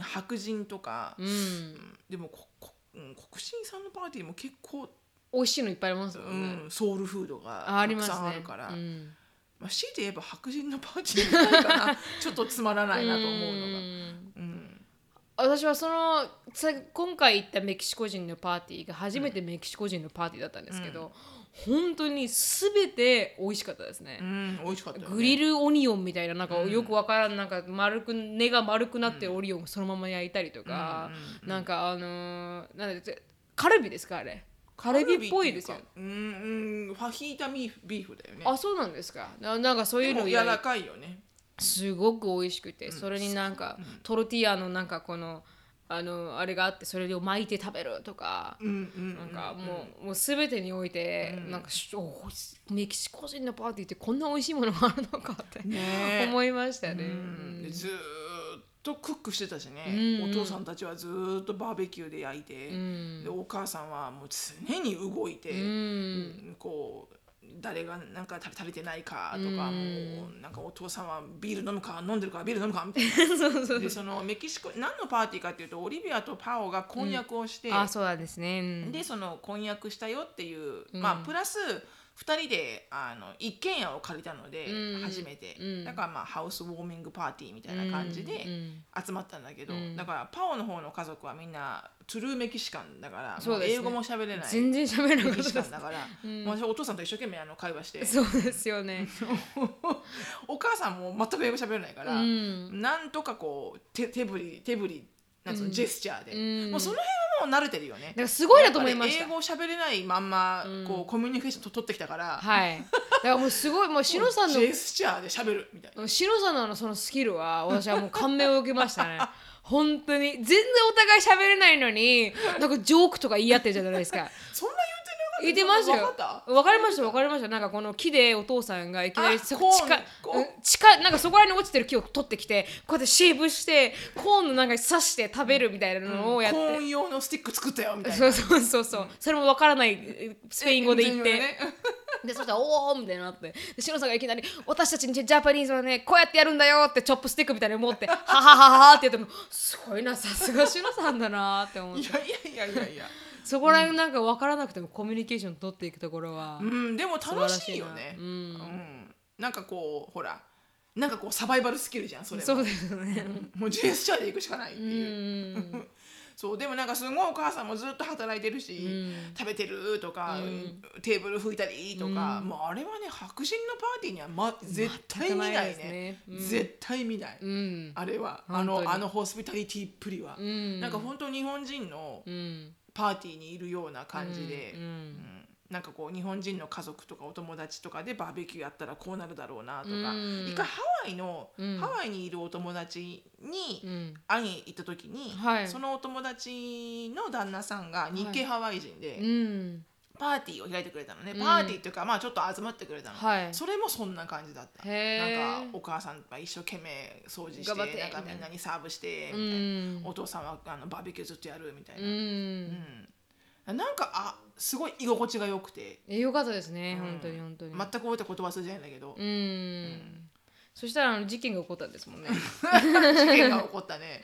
白人とか、うん。うん。でもここ、うん、黒人さんのパーティーも結構、美味しいのいっぱいありますもうんね、ん、ソウルフードがたくあありますね。さんあるから、うん。まあ、強いて言えば白人のパーティーじゃないかな。<laughs> ちょっとつまらないなと思うのが。ん。うん私はそのさ今回行ったメキシコ人のパーティーが初めてメキシコ人のパーティーだったんですけど、本当に全て美味しかったですね。う、ん、美味しかったよね。グリルオニオンみたいななんかよくわからんなんか丸く根が丸くなってるオニオンをそのまま焼いたりとか、なんかあのーなんでカルビですかあれ。カルビっぽいですようんうん、ファヒータビーフビーフだよね。あそうなんですか。ななんかそういうの柔らかいよね。すごく美味しくて、それになんか、トルティーヤのなんかこのあのあれがあってそれを巻いて食べるとか、なんかもう,、もう全てにおいて、なんかメキシコ人のパーティーってこんな美味しいものがあるのかって、ね思いましたね。ずーっとクックしてたしね、うん。お父さんたちはずーっとバーベキューで焼いて、ん。でお母さんはもう常に動いて、こう誰がなんか足りてないかとか、もうなんかお父さんはビール飲むか飲んでるかビール飲むかみたいな。<laughs> そうそうでそのメキシコ何のパーティーかっていうとオリビアとパオが婚約をして、あそうなんですね。うん。でその婚約したよっていう、まあプラス2人であの一軒家を借りたので、うん。初めて、うん。だからまあハウスウォーミングパーティーみたいな感じでうん。集まったんだけど、うん。だからパオの方の家族はみんなトゥルーメキシカンだからそうですね英語も喋れない全然喋れなかメキ。シカンだから、まあ私お父さんと一生懸命あの会話してそうですよね。<laughs> お母さんも全く英語喋れないから、うんなんとかこう手手振り手振りなんつうの、ジェスチャーで、うんもうその辺はもう慣れてるよねだからすごいなと思いまし英。語喋れないまんま、こうコミュニケーションと取ってきたから、はい。だからもうすごいもうシノさんのジェスチャーで喋るみたいな。シノさんのそのスキルは私はもう感銘を受けましたね。本当に全然お互い喋れないのになんかジョークとか言い合ってるじゃないですか。<laughs> そんな言ってましたよ。わかったわかりましたわかりました。なんかこの木でお父さんがいきなり近近なんかそこら辺に落ちてる木を取ってきてこうやってシェーブしてコーンのなんか刺して食べるみたいなのをやって。コーン用のスティック作ったよみたいな。そうそうそうそう、それもわからないえスペイン語で言って、<laughs> ねでそしたら「おお!」みたいになってでシノさんがいきなり「私たちにジャパニーズはねこうやってやるんだよ」ってチョップスティックみたいに持って「はははは」って言ってもすごいなさすがシノさんだなって思っていやいやいやいやいや。そこら辺なんか分からなくてもコミュニケーション取っていくところは、うん、でも楽らしいよね。うんうんなんかこうほら、なんかこうサバイバルスキルじゃんそれは。そうですよね <laughs> もうジェスチャーでいくしかないってういう。んそうでもなんかすごいお母さんもずっと働いてるし、うん。食べてるとか、うん。テーブル拭いたりとか、もうあれはね白人のパーティーには、ま、絶対見ないね。ね。うん。絶対見ない、うん。あれは。あのあのホスピタリティっぷりは、うん。なんか本当日本人のうん。パーティーにいるような感じで、うん。うんなんかこう日本人の家族とかお友達とかでバーベキューやったらこうなるだろうなとか、うん。一回ハワイの、うん。ハワイにいるお友達に、うん。会いに行った時に、はい。そのお友達の旦那さんが日系ハワイ人で、うん。パーティーを開いてくれたのね、ん。パーティーっていうかまあちょっと集まってくれたの、はい。それもそんな感じだった。なんかお母さんが一生懸命掃除してなんかみんなにサーブしてうみたいな、んお父さんはあのバーベキューずっとやるみたいな、うん。うん。なんかあすごい居心地が良くて。えよかったですね、うん。本当に本当に、全く覚えた言葉忘れてないんだけど、うん。そしたらあの事件が起こったんですもんね。<laughs> <laughs> 事件が起こったね。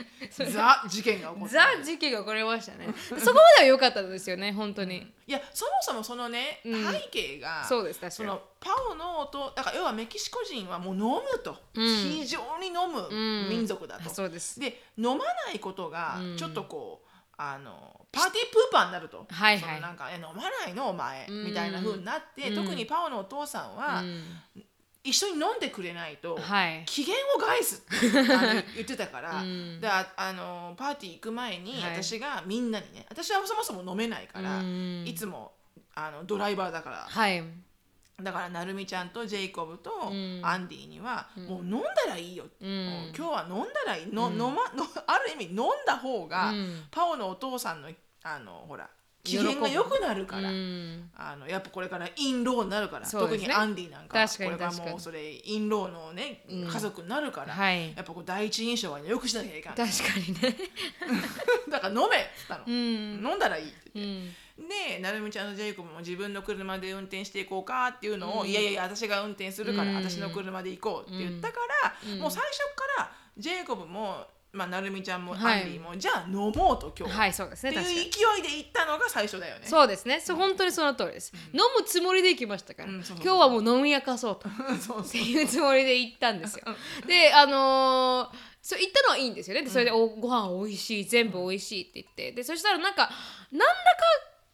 ザ事件が起こった、ザ事件が起こりましたね。そこまでは良かったですよね本当に、いやそもそもそのね、うん。背景がそうです確かに。そのパオの音だから要はメキシコ人はもう飲むと、うん。非常に飲むうん。民族だと、そうです。で飲まないことがうん。ちょっとこう、あのパーティープーパーになると、はいはい。そのなんかえ飲まないのお前、うん。みたいな風になって、うん。特にパオのお父さんは、うん。一一緒に飲んでくれないと、はい。機嫌を害すって <laughs> 言ってたから、うん。でああのパーティー行く前にはい。私がみんなにね私はそもそも飲めないから、うん。いつもあのドライバーだからはいだからなるみちゃんとジェイコブとうん。アンディには、もう飲んだらいいよ、うん。今日は飲んだらいい。の、飲まのある意味飲んだ方が、うん。パオのお父さんのあのほら機嫌が良くなるから、うん。あのやっぱこれからインローになるから、ね。特にアンディなんか確かにこれからもうそれインローのね、うん。家族になるから、はい。やっぱこう第一印象は良くしなきゃいけない確かにね。<laughs> だから飲めっつったの、うん。飲んだらいいってう言って、んでなるみちゃんとジェイコブも自分の車で運転していこうかっていうのを、うん。いやいや私が運転するから、うん。私の車で行こうって言ったから、うん。もう最初からジェイコブも、まあ、なるみちゃんもはい。アンディも、じゃあ飲もうと今日、はいそうですねっていう勢いで行ったのが最初だよね。そうですね。そう本当にその通りです、飲むつもりで行きましたから、今日はもう飲み明かそうと。<laughs> っていうつもりで行ったんですよ。であのーそう行ったのはいいんですよね。でそれでおご飯美味しい全部美味しいって言って。でそしたらなんかなんだか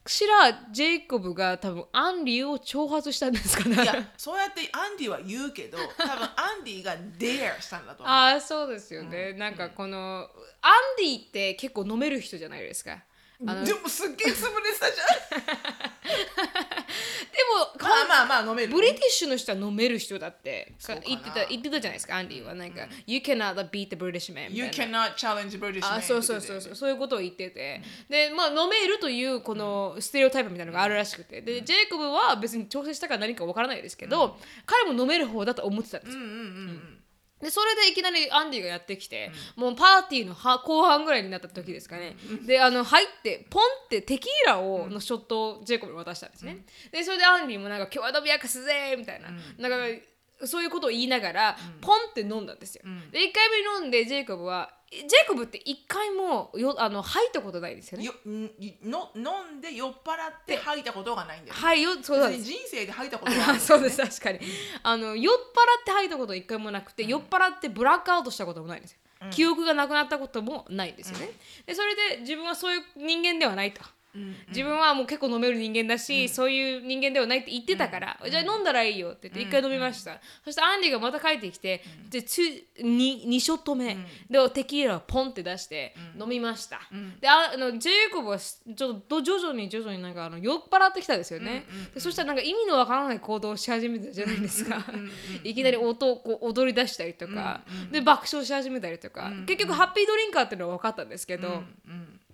しらジェイコブが多分アンリーを挑発したんですかね。いやそうやってアンディは言うけど <laughs> 多分アンディが dare したんだと思う。ああそうですよね、なんかこのアンディって結構飲める人じゃないですか。でもでもすっげえ潰れてたじゃん。<laughs> まあまあまあ飲める。ブリティッシュの人は飲める人だって言ってた言ってたじゃないですかアンディは。なんか、You cannot beat the British man み You cannot challenge British あ man そうそうそうそうそういうことを言ってて、でまあ飲めるというこのステレオタイプみたいなのがあるらしくて。でジェイコブは別に調整したか何かわからないですけど、彼も飲める方だと思ってたんです。ようんうんうんうん。でそれでいきなりアンディがやってきて、もうパーティーのは後半ぐらいになった時ですかね、であの入ってポンってテキーラをのショットをジェイコブに渡したんですね、でそれでアンディもなんか今日は飲み明かすぜみたいな、なんかそういうことを言いながら、ポンって飲んだんですよ、で1回目飲んでジェイコブはジェイコブって1回もよあの吐いたことないですよね。よんの飲んで酔っ払って吐いたことがないんだよ。はいよそうです。人生で吐いたことがない。ね。<laughs> そうです確かに。あの酔っ払って吐いたこと一回もなくて、酔っ払ってブラックアウトしたこともないんですよ、記憶がなくなったこともないんですよね、でそれで自分はそういう人間ではないと、自分はもう結構飲める人間だし、そういう人間ではないって言ってたから、じゃあ飲んだらいいよって言って一回飲みました、そしてアンディがまた帰ってきて、で 2, 2ショット目、でテキーラをポンって出して飲みました、でああのジェイコブはちょっと徐々に徐々になんかあの酔っ払ってきたんですよね、でそしたらなんか意味のわからない行動をし始めたじゃないですか、いきなり音をこう踊り出したりとか、で爆笑し始めたりとか、結局ハッピードリンカーっていうのは分かったんですけど、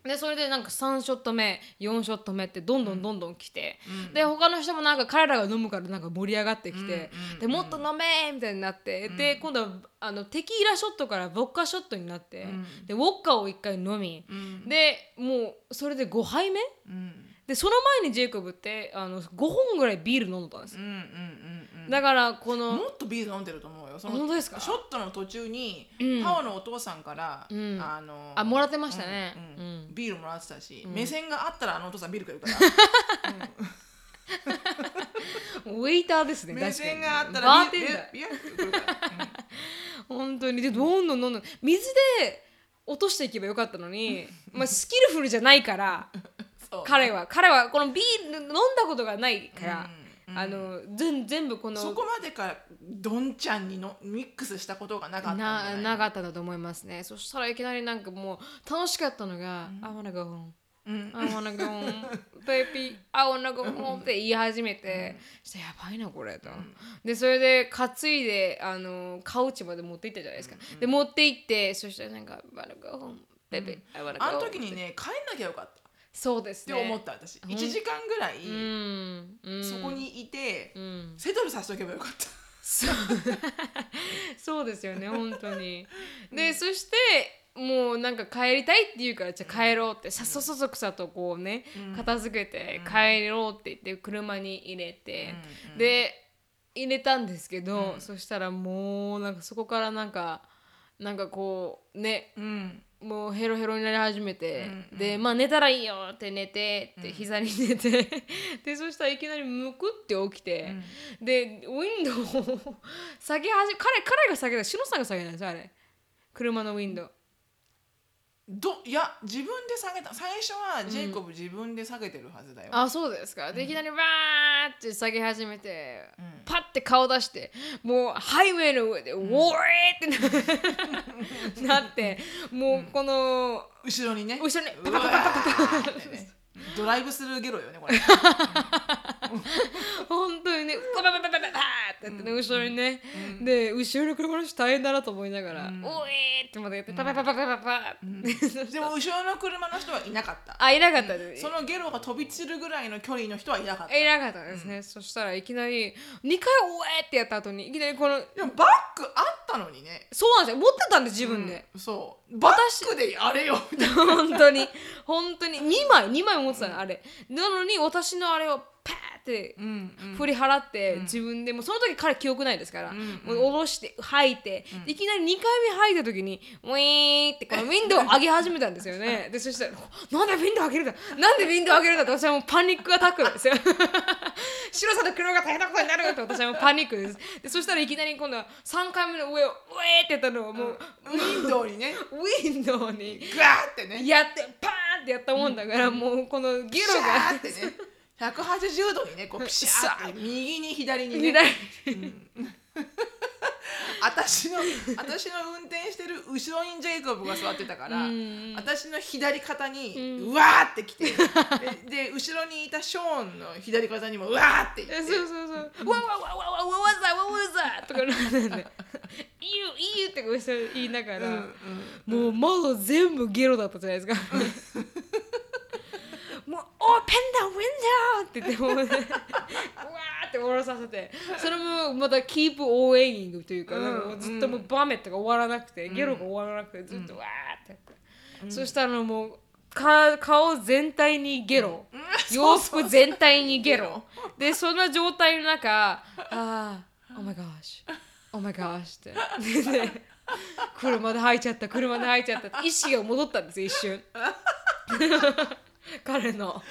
でそれでなんか3ショット目4ショット目ってどんどんどんどん来て、で他の人もなんか彼らが飲むからなんか盛り上がってきて、でもっと飲めーみたいになって、で今度はあのテキーラショットからボッカショットになって、でウォッカを1回飲み、でもうそれで5杯目、でその前にジェイコブってあの5本ぐらいビール飲んだんですよ、うんうんうんうん。だからこのもっとビール飲んでると思うよ。その本当ですか？ショットの途中に、うん。パオのお父さんから、ん。あのあもらってましたね、ビールもらってたし、目線があったらあのお父さんビールくれるから。<laughs> ウェイターですね目線があったバらビールくれるから。本当に。でどんどんどんどん水で落としていけばよかったのに、まあ、スキルフルじゃないから <laughs> 彼は。彼はこのビール飲んだことがないから、あの全全部このそこまでからどんちゃんにのミックスしたことがなかったななかったんだと思いますね。そしたらいきなりなんかもう楽しかったのが「I wanna go home」うん、I wanna go home. <laughs> Baby I wanna go home って言い始めて、そしたらやばいなこれと、でそれで担いであのカウチまで持って行ったじゃないですか、で持って行ってそしたらなんか「I wanna go home. Baby I wanna go home」あの時にね帰んなきゃよかった。っそうですね。て思った私。1時間ぐらいそこにいて、うん。セトルさせとけばよかった。そう。<laughs> ですよね本当に。で、そしてもうなんか帰りたいって言うからじゃあ帰ろうって。さっそそそくさとこうね、片付けて帰ろうって言って車に入れて、で入れたんですけど、そしたらもうなんかそこからなんかなんかこうねうんもうヘロヘロになり始めて、でまあ寝たらいいよって寝てって膝に寝て、<laughs> でそしたらいきなりむくって起きて、でウィンドウを <laughs> 下げ始め彼彼が下げたシノさんが下げたんですよあれ。車のウィンドウどいや自分で下げた。最初はジェイコブ自分で下げてるはずだよ、あそうですか。でいきなりバーって下げ始めて、パパッて顔出してもうハイウェイの上で「ウォーってななってもうこの後ろにね。後ろにパパパパパパーってねドライブスルーゲロよねこれ本当にねパパパパパパってやってね後ろにね、で後ろの車の人大変だなと思いながら「おえー!」ってまたやってパパパパパパ。<laughs> でも後ろの車の人はいなかった。あいなかったです。そのゲロが飛び散るぐらいの距離の人はいなかった。いなかったですね、そしたらいきなり2回「おえ!」ってやった後にいきなりこのでもバッグあったのにね。そうなんですよ。持ってたんです自分で、そう。バッグでやれよ。<laughs> 本当に。本当に。2枚2枚持ってたのあれ。なのに私のあれをパーって振り払って、自分でもうその時彼記憶ないですから、もう下ろして吐いて、いきなり2回目吐いた時にウィーンってこのウィンドウを上げ始めたんですよね。でそしたら「なんでウィンドウ上げるんだ？なんでウィンドウ上げるんだ」って私はもうパニックアタックですよ。<laughs> 白さと黒が大変なことになるって私はもうパニックです。でそしたらいきなり今度は3回目の上をウェーってやったのをもう、ウィンドウにね。ウィンドウにガーってね。やってパーンってやったもんだから、もうこのゲピロがシャーってね180度にねこうピシャーって。右に左にね。私の私の運転してる後ろにジェイコブが座ってたから私の左肩にうわーってきて、で後ろにいたショーンの左肩にもうわーっていって。そうそうそう「わわわわわわわざわわざ」とかなんで「いいよいいよ」ってこう言いながら、ううん、もう窓全部ゲロだったじゃないですか。もうオープンダウィンドウって言っても <laughs> うわーって下ろさせて、それもまたキープオーエイングというか、なんかもうずっともうバメットが終わらなくて、ゲロが終わらなくてずっとわーってそしたらもうか顔全体にゲロ。洋服全体にゲロ。でそんな状態の中ああ Oh my gosh Oh my gosh って。車で吐いちゃった車で吐いちゃった意識が戻ったんですよ一瞬 <laughs> <laughs> 彼の。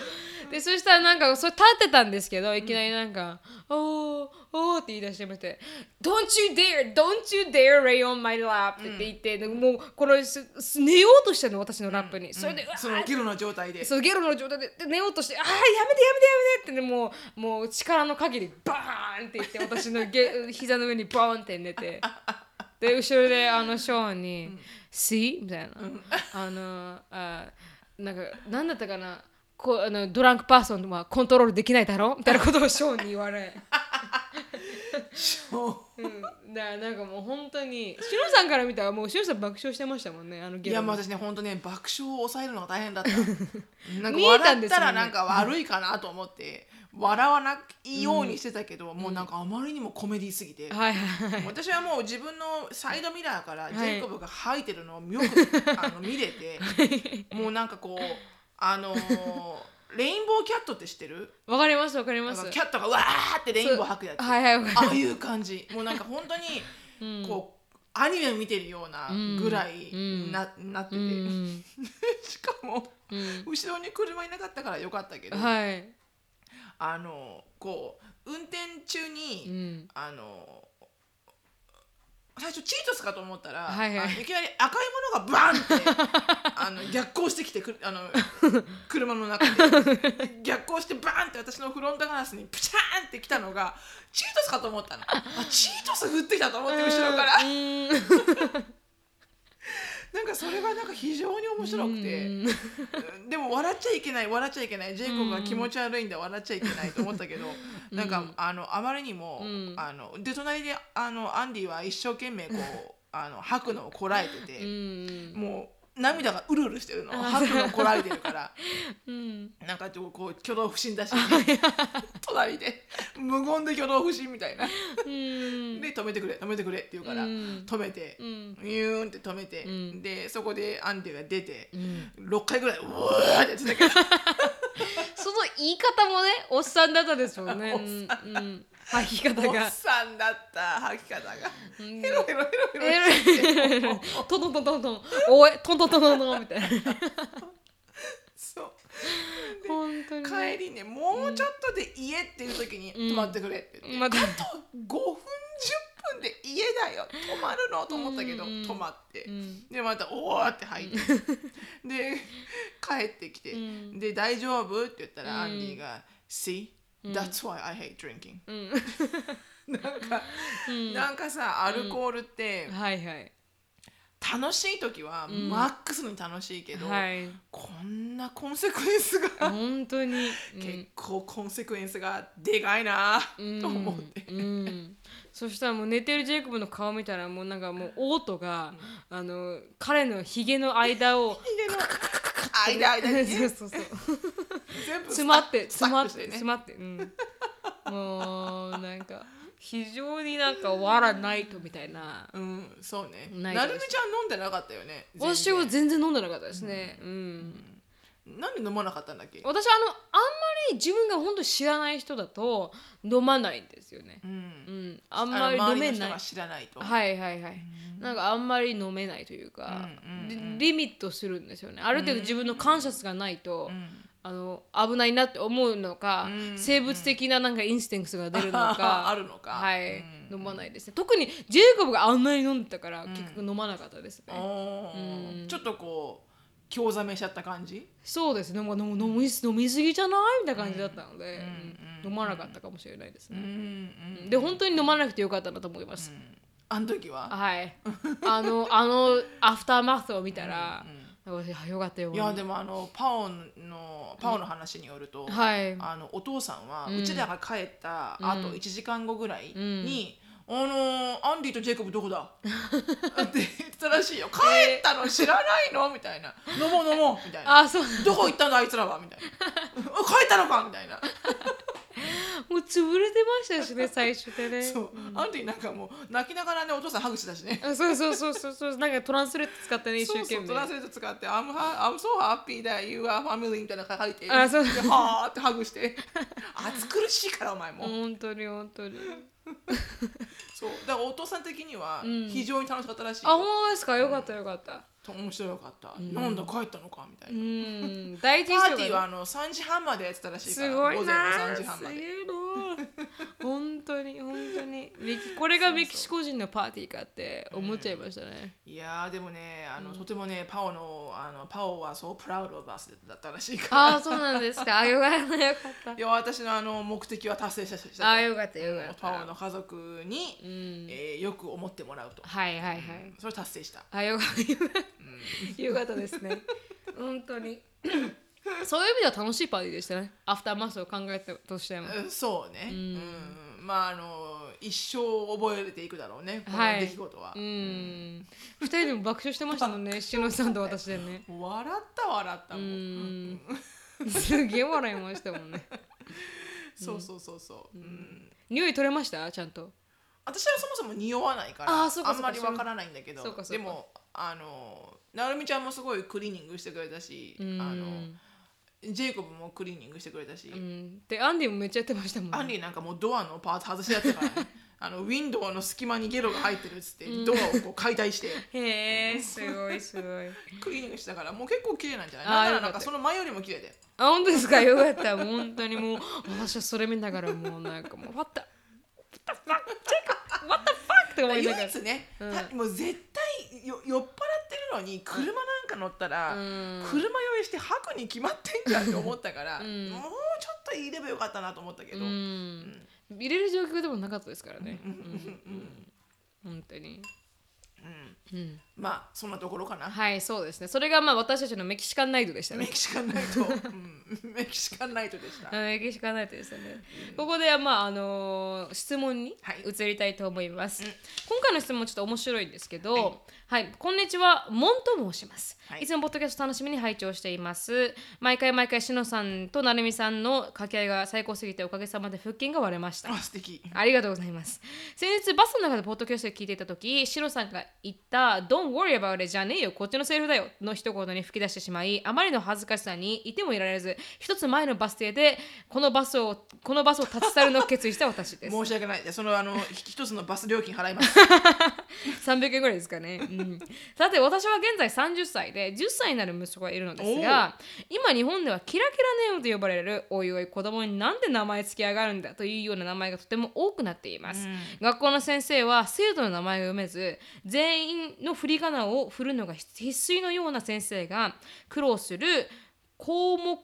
でそしたらなんかそれ立ってたんですけどいきなりなんか「おーおー」って言い出してまして「Don't you dare! Don't you dare lay on my lap!」って言って、でもうこれすす寝ようとしてるの私のラップに、それで、そのゲロの状態で。そうゲロの状態で。で寝ようとして「ああやめてやめてやめて」ってねもうもう力の限りバーンって言って <laughs> 私のゲ膝の上にバーンって寝て。で後ろであのショーンに「See?」みたいな、あのあなんか何だったかな？こうあのドランクパーソンはコントロールできないだろ？みたいなことをショーンに言われ。ショー。ンうん、だからなんかもう本当にシロさんから見たらもうシロさん爆笑してましたもんねあのゲロ。のいやもう私ね本当ね爆笑を抑えるのが大変だった。<laughs> なんか笑ったらなんか悪いかなと思って笑わないようにしてたけど、もうなんかあまりにもコメディすぎて、はいはいはい。私はもう自分のサイドミラーからい。ジェイコブが吐いてるのをよく、あの見れてもうなんかこうあのーレインボーキャットって知ってる？わかりますわかります。キャットがわーってレインボー吐くやつ、はいはいああいう感じ。もうなんか本当にこう、アニメ見てるようなぐらいな,、なってて、うん。<laughs> しかも、うん。後ろに車いなかったからよかったけど、はいあのこう運転中に、うん。あの最初チートスかと思ったら、はいはい。いきなり赤いものがバンって <laughs> あの逆行してきてくあの <laughs> 車の中で。逆行してバンって私のフロントガラスにプチャーンってきたのがチートスかと思ったの。あチートス降ってきたと思って後ろから。うんなんかそれがなんか非常に面白くて。でも笑っちゃいけない笑っちゃいけない。ジェイコブが気持ち悪いんだ笑っちゃいけないと思ったけど、なんかあのあまりにも、うん。あので隣であのアンディは一生懸命こう <laughs> あの吐くのをこらえてうて、ん。もう涙がうるうるしてるの。吐くのをこらえてるから。<laughs> うん。なんかこう挙動不審だし、<laughs> 隣で。無言で挙動不審みたいな。うん。で止めてくれ止めてくれって言うから、うん。止めて、うん。ユーンって止めて、うん。でそこでアンディが出て、うん。6回ぐらいうわーってやってた。けど。その言い方もねおっさんだったですもんね。<laughs> おっうんうん吐き方おっがさんだった吐き方が。うん。ヘロヘロヘロヘロ。していトントントントントン。おいトントントントントンみたいな。そう。本当に帰りねもうちょっとで家っていう時にうん。泊まってくれって言って、またあと5分10分で家だよ。泊まるのと思ったけど、うん。泊まって、うん。でまたおーって入って。<laughs> で帰ってきて、うん。で大丈夫？って言ったら、うん。アンディが「See? That's why I hate drinking <laughs> <laughs> なんか、なんかさアルコールってはいはい。楽しい時はマックスに楽しいけど、はい。こんなコンセクエンスが本当に、結構コンセクエンスがでかいなうん。と思って、うん、そしたらもう寝てるジェイコブの顔見たらもうなんかもうオートが、あの彼のひげの間を <laughs> 家の間間に <laughs> そうそうそう。全部詰まって詰まって詰まって、うん、もうなんか非常になんかわらないとみたいな。うんそうね。なるみちゃん飲んでなかったよね私は全然飲んでなかったですね、うん。なんで飲まなかったんだっけ？私あのあんまり自分が本当に知らない人だと飲まないんですよね、うん。うん、あんあまり飲めない。人が知らないと。はいはいはい、なんかあんまり飲めないというか、うんリリミットするんですよね。ある程度自分のカンシャスがないと、ん。あの危ないなって思うのか、うん生物的ななんかインスティンクトが出るのか <laughs> あるのか。はい、うん。飲まないですね。特にジェイコブがあんなに飲んでたから、結局飲まなかったですね、おー。ちょっとこう興ざめしちゃった感じ？そうですね。飲み飲みすぎじゃない？みたいな感じだったので、うんうん飲まなかったかもしれないですうんうね、ん。で本当に飲まなくてよかったなと思います、あの時は？はい。あの <laughs> あのアフターマスを見たら、私あよかったよいやでもあのパオのパオの話によると、はい。あのお父さんはうん。うちらが帰ったあと1時間後ぐらいに、うあのアンディとジェイコブどこだ？って言ってたらしいよ。帰ったの知らないの？みたいな。飲もう飲もう。みたいな。あそうどこ行ったんだあいつらは？みたいな。<laughs> 帰ったのか？みたいなもう潰れてましたしね <laughs> 最初でね。そう、アンディなんかもう泣きながらねお父さんハグしてたしね。あそうそうそうそう。そうなんかトランスレット使ってね一生懸命。そうそうトランスレート使って「I'm, ha- I'm so happy that you are family」みたいなの書いてあそう。ではーってハグして。<laughs> 暑苦しいからお前も、本当に本当に。<laughs> そう。だからお父さん的にはん。非常に楽しかったらしいあよ、本当ですか？よかったよかった面白かった、なん。だ帰ったのかみたいうな、ん第一印パーティーはあの3時半までやってたらしいからすごい午前のな3時半ますで本当に本当に。これがメキシコ人のパーティーかって思っちゃいましたね。いやーでもねあの、とてもねパオのあのパオはそうプラウドオブアスだったらしいから。ああそうなんですか。あよかったよかった。いや私のあの目的は達成したした。あよかったよかった。パオの家族に、うん。えーよく思ってもらうと、はいはいはい。それ達成した。あよかったよかったよかったですね。本当に。<laughs> そういう意味では楽しいパーティーでしたね。アフターマスを考えたとしても。うんそうね、うん。まああの一生覚えていくだろうね。このはい出来事は、うん。二人でも爆笑してましたもんね。<laughs> しのさんと私でね。笑った笑ったうもん、ん。すげえ笑いましたもんね。<laughs> そうそうそうそう、うん。匂い取れました？ちゃんと私はそもそも匂わないからあんまりわからないんだけどでもあのなるみちゃんもすごいクリーニングしてくれたし、うん。あのジェイコブもクリーニングしてくれたし、うん。でアンディもめっちゃやってましたもんアンディなんかもうドアのパーツ外しちゃったからね。<laughs> あのウィンドウの隙間にゲロが入ってるっつって、ドアをこう解体して。へえすごいすごい。クリーニングしたからもう結構綺麗なんじゃない？なんならなんかその前よりも綺麗で。あ本当ですか？よかった。本当にもう私はそれ見ながらもうなんかもう What the What the fuck What the fuck? って思いながら。唯一ね、うん。たもう絶対よ酔っ払ってるのに車なんか乗ったら、うん。車酔いして吐くに決まってんじゃんって思ったから、ん。もうちょっと入ればよかったなと思ったけど、うん。入れる状況でもなかったですからね。うん。うん。本当に。うんまあそんなところかな、はいそうですね。それがまあ私たちのメキシカンナイトでしたね。メキシカンナイト、<laughs> うん、メキシカンナイトでした、あメキシカンナイトでしたね。ここではまああのー質問にはい。移りたいと思います。今回の質問ちょっと面白いんですけど、はい、こんにちは、モンと申します。はい。い、つもポッドキャスト楽しみに拝聴しています。毎回毎回しのさんとなるみさんの掛け合いが最高すぎておかげさまで腹筋が割れました。あ素敵。ありがとうございます。先日バスの中でポッドキャストで聞いていた時、シロさんが言った「Don't worry about it じゃねえよ、こっちのセリフだよ」の一言に吹き出してしまい、あまりの恥ずかしさにいてもいられず、一つ前のバス停でこのバスをこのバスを立ち去るのを決意した私です。申し訳ない。でそのあのひ一つのバス料金払います。<laughs> 300円ぐらいですかね、うん、さて私は現在30歳で10歳になる息子がいるのですが今日本ではキラキラネームと呼ばれるおいおい子供になんで名前つけやがるんだというような名前がとても多くなっています、学校の先生は生徒の名前が読めず全員の振り仮名を振るのが必須のような先生が苦労する項目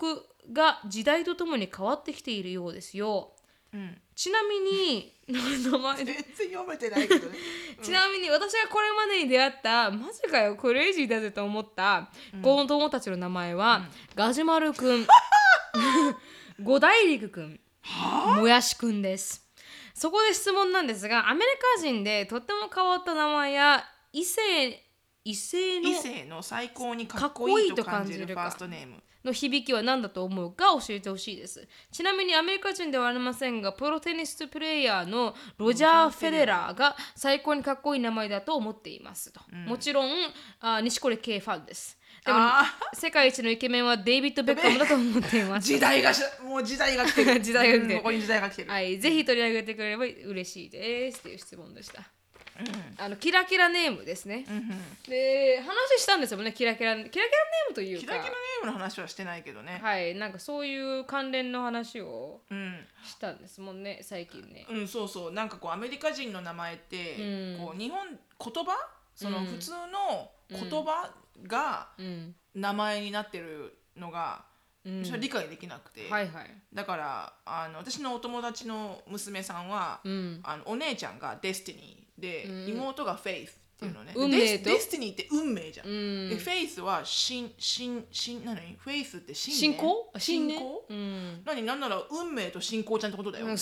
が時代とともに変わってきているようですよ。うん。ちなみに <laughs> 名前全然読めてないけどね。<laughs> ちなみに私がこれまでに出会ったマジかよクレイジーだぜと思ったこの友たちの名前は、ガジュマルくん。<laughs> 五大陸くん。もやしくんです。そこで質問なんですがアメリカ人でとっても変わった名前や異性異性の異性の最高にかっこいいと感じるファーストネームの響きは何だと思うか教えてほしいです。ちなみにアメリカ人ではありませんがプロテニスプレーヤーのロジャー・フェデラーが最高にかっこいい名前だと思っていますと、もちろんあ錦織圭ファンです。でもあ世界一のイケメンはデイビッド・ベッカムだと思っていまーす。<laughs> 時代がしもう時代が来てる。<laughs> 時代が来てる。うんここに時代が来てる、はい、ぜひ取り上げてくれれば嬉しいです。っていう質問でした、あのキラキラネームですね、で話したんですよねキラキラキラキラネームというか。キラキラネームの話はしてないけどね、はいなんかそういう関連の話をうん。したんですもんね最近ね。うん、そうそう。なんかこうアメリカ人の名前って、うん。こう日本言葉？そのうん。普通の言葉がうん。名前になってるのが、うん。それ理解できなくて、はいはい。だからあの私のお友達の娘さんは、うん。あのお姉ちゃんが Destiny で、うん。妹がフェイスっていうのね、運命と？ destiny って運命じゃん、うん。でフェイスは信信信何？フェイスって信仰？信仰？うん。何？なんなら運命と信仰ちゃんってことだよ、<laughs>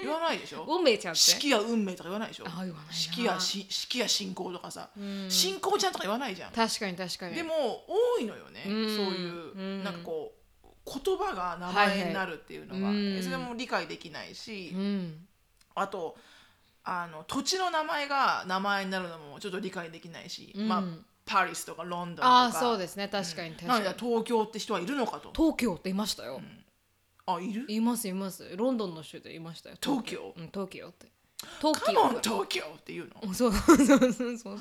言わないでしょ？運命ちゃんって？式や運命とか言わないでしょ？あ言わないな。式やし式や信仰とかさ、うん。信仰ちゃんとか言わないじゃん、確かに確かに。でも多いのよね、うん。そういう、うん。なんかこう言葉が名前になるっていうのが、それも理解できないし、うん。あとあの土地の名前が名前になるのもちょっと理解できないし、うん。まあパリスとかロンドンとか。ああそうですね。確かに確かに。東京って人はいるのかと。東京っていましたよ。あいる？いますいます。ロンドンの州でいましたよ。東京？うん東京って。東カモン京東京っていうの？そうそうそうそうそうそう。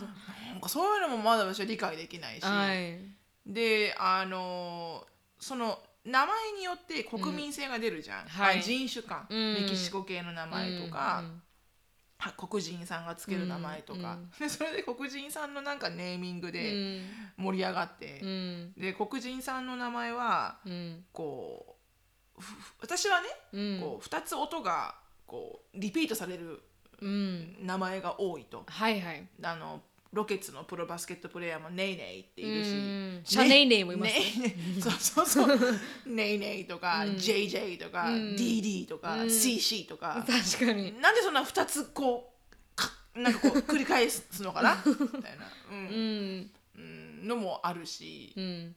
なんかそういうのもまだ私は理解できないし、はい。であのその名前によって国民性が出るじゃん、はい。あ人種か、うん。メキシコ系の名前とか、うんは黒人さんがつける名前とか、で <laughs> それで黒人さんのなんかネーミングうでん。盛り上がって。う、ん。で黒人さんの名前はうん。こうふ私はね、うん。こう2つ音がこうリピートされるうん。名前が多いと。はいはい。あのロケッツのプロバスケットプレーヤーもネイネイっているし、うん。シャネイネイもいます？ね。ネイネイそうそうそう。ネイネイとか、JJ とか、うん。DD とか、うん。CC とか、確かに。なんでそんな2つこうかなんかこう繰り返すのかな？<laughs> みたいな、ううん。んうん、のもあるし、うん。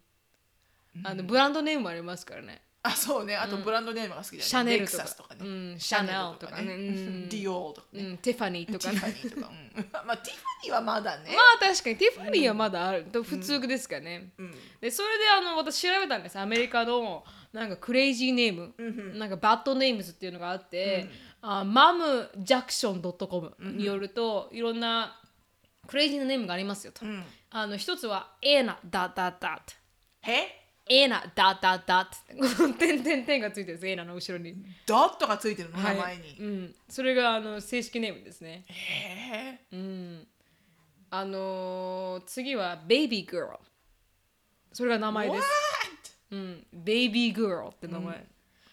あの brand name もありますからねあそうね。あと brand name が好きだよね、シャネルとかね、うん。シャネルとかね。うん。ディオールとかね、うん。ティファニーとかね。ティファニーとか、うん、まあティファニーはまだね、まあ確かに。ティファニーはまだある、と普通ですかね、うん。でそれであの私調べたんです。アメリカのなんか crazy name、なんか bad names っていうのがあって、あマムジャクション .com によると、いろんな crazy な name がありますよと、うん、あの一つはエーナダダダッへエーナダダダッ点点点がついてるんですエーナの後ろに、ドットがついてるの、はい名前に、うん、それがあの正式ネームですね。へえうん。あのー次はベイビー girl それが名前です。What? うん、ベイビー girl って名前、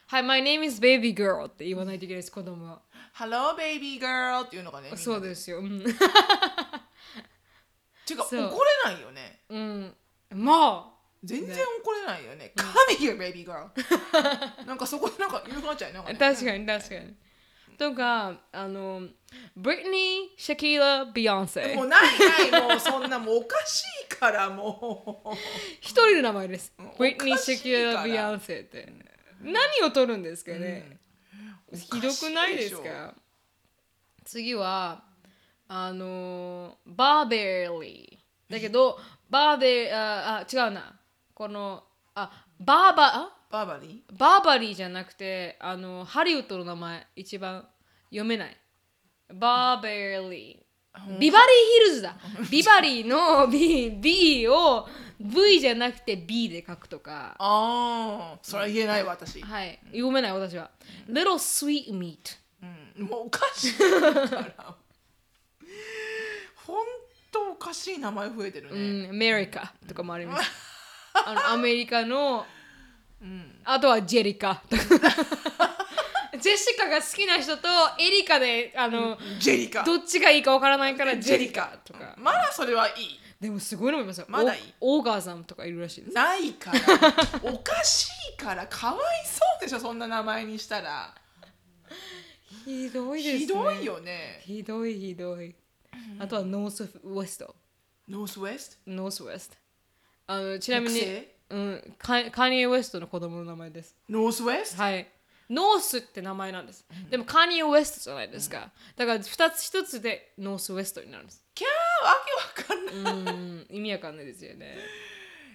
はい、my name is baby girl って言わないといけないです、子供は。Hello baby girl っていうのがねそうですよ。うん。<laughs> ていうかう。れないよね。うん、まあ、全然怒れないよね Come here baby girl なんかそこでなんか言うなっちゃうよね確かに確かに。とか、あの、ブリトニー、シャキーラ、ビヨンセも。うないないもうそんなもうおかしいからもう一人の名前ですん。ブリトニー、シャキーラ、ビヨンセって。何を取るんですかね、ひどくないですおか次は、あの、バーベリー。だけど、バーベああ、違うな。この、あ、バーバ、あ？バーバリバーバリーじゃなくて、あの、ハリウッドの名前、一番読めない。バーベリー。ビバリーヒルズだ。ビバリーの B, B を V じゃなくて B で書くとか。ああそれは言えないわ私、はい。読めない私は。Little Sweet Meat。うん、もうおかしい <laughs> からほんとおかしい名前増えてるうね、ん、アメリカとかもあります。<laughs> あのアメリカのうん。あとはジェリカ。と <laughs> かジェシカが好きな人とエリカであの、ジェリカ。どっちがいいかわからないからジェリカ。とか。まだそれはいい。でもすごいのもいますよ。まだいい。オオーガザムとかいるらしいです。ないから。<laughs> おかしいから。かわいそうでしょそんな名前にしたら。ひどいですね。ひどいよね。ひどいひどい。あとはノースウェスト。ノースウェスノースウェストあのちなみにうん、カカニエ・ウェストの子供の名前です。トノースウェストはい。ノースって名前なんです、でもカニエ・ウェストじゃないですか、だから2つ1つでノースウェストになるんです。キャーわけわかんない。うん意味わかんないですよね。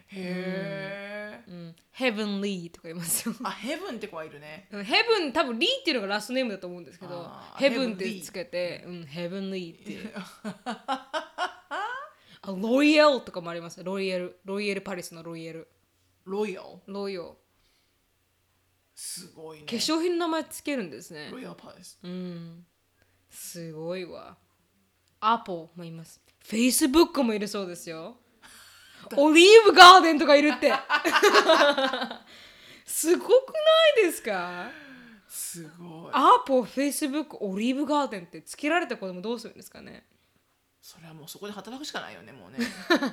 へえうん。ヘブンリーとか言いますよ。あヘブンって子はいるね。ヘブン多分リーっていうのがラストネームだと思うんですけどヘブンってつけてうんヘブンリーって <laughs> あロイヤルとかもあります。ロイヤル。ロイヤルパリスのロイヤル。ロイヤル？ロイヤル。すごいね。化粧品の名前つけるんですね。ロイヤルパリス。うん。すごいわ。アポもいます。フェイスブックもいるそうですよ。<laughs> オリーブガーデンとかいるって。<laughs> すごくないですか？すごい。アポフェイスブックオリーブガーデンってつけられた子供どうするんですかね？それはもうそこで働くしかないよねもうね。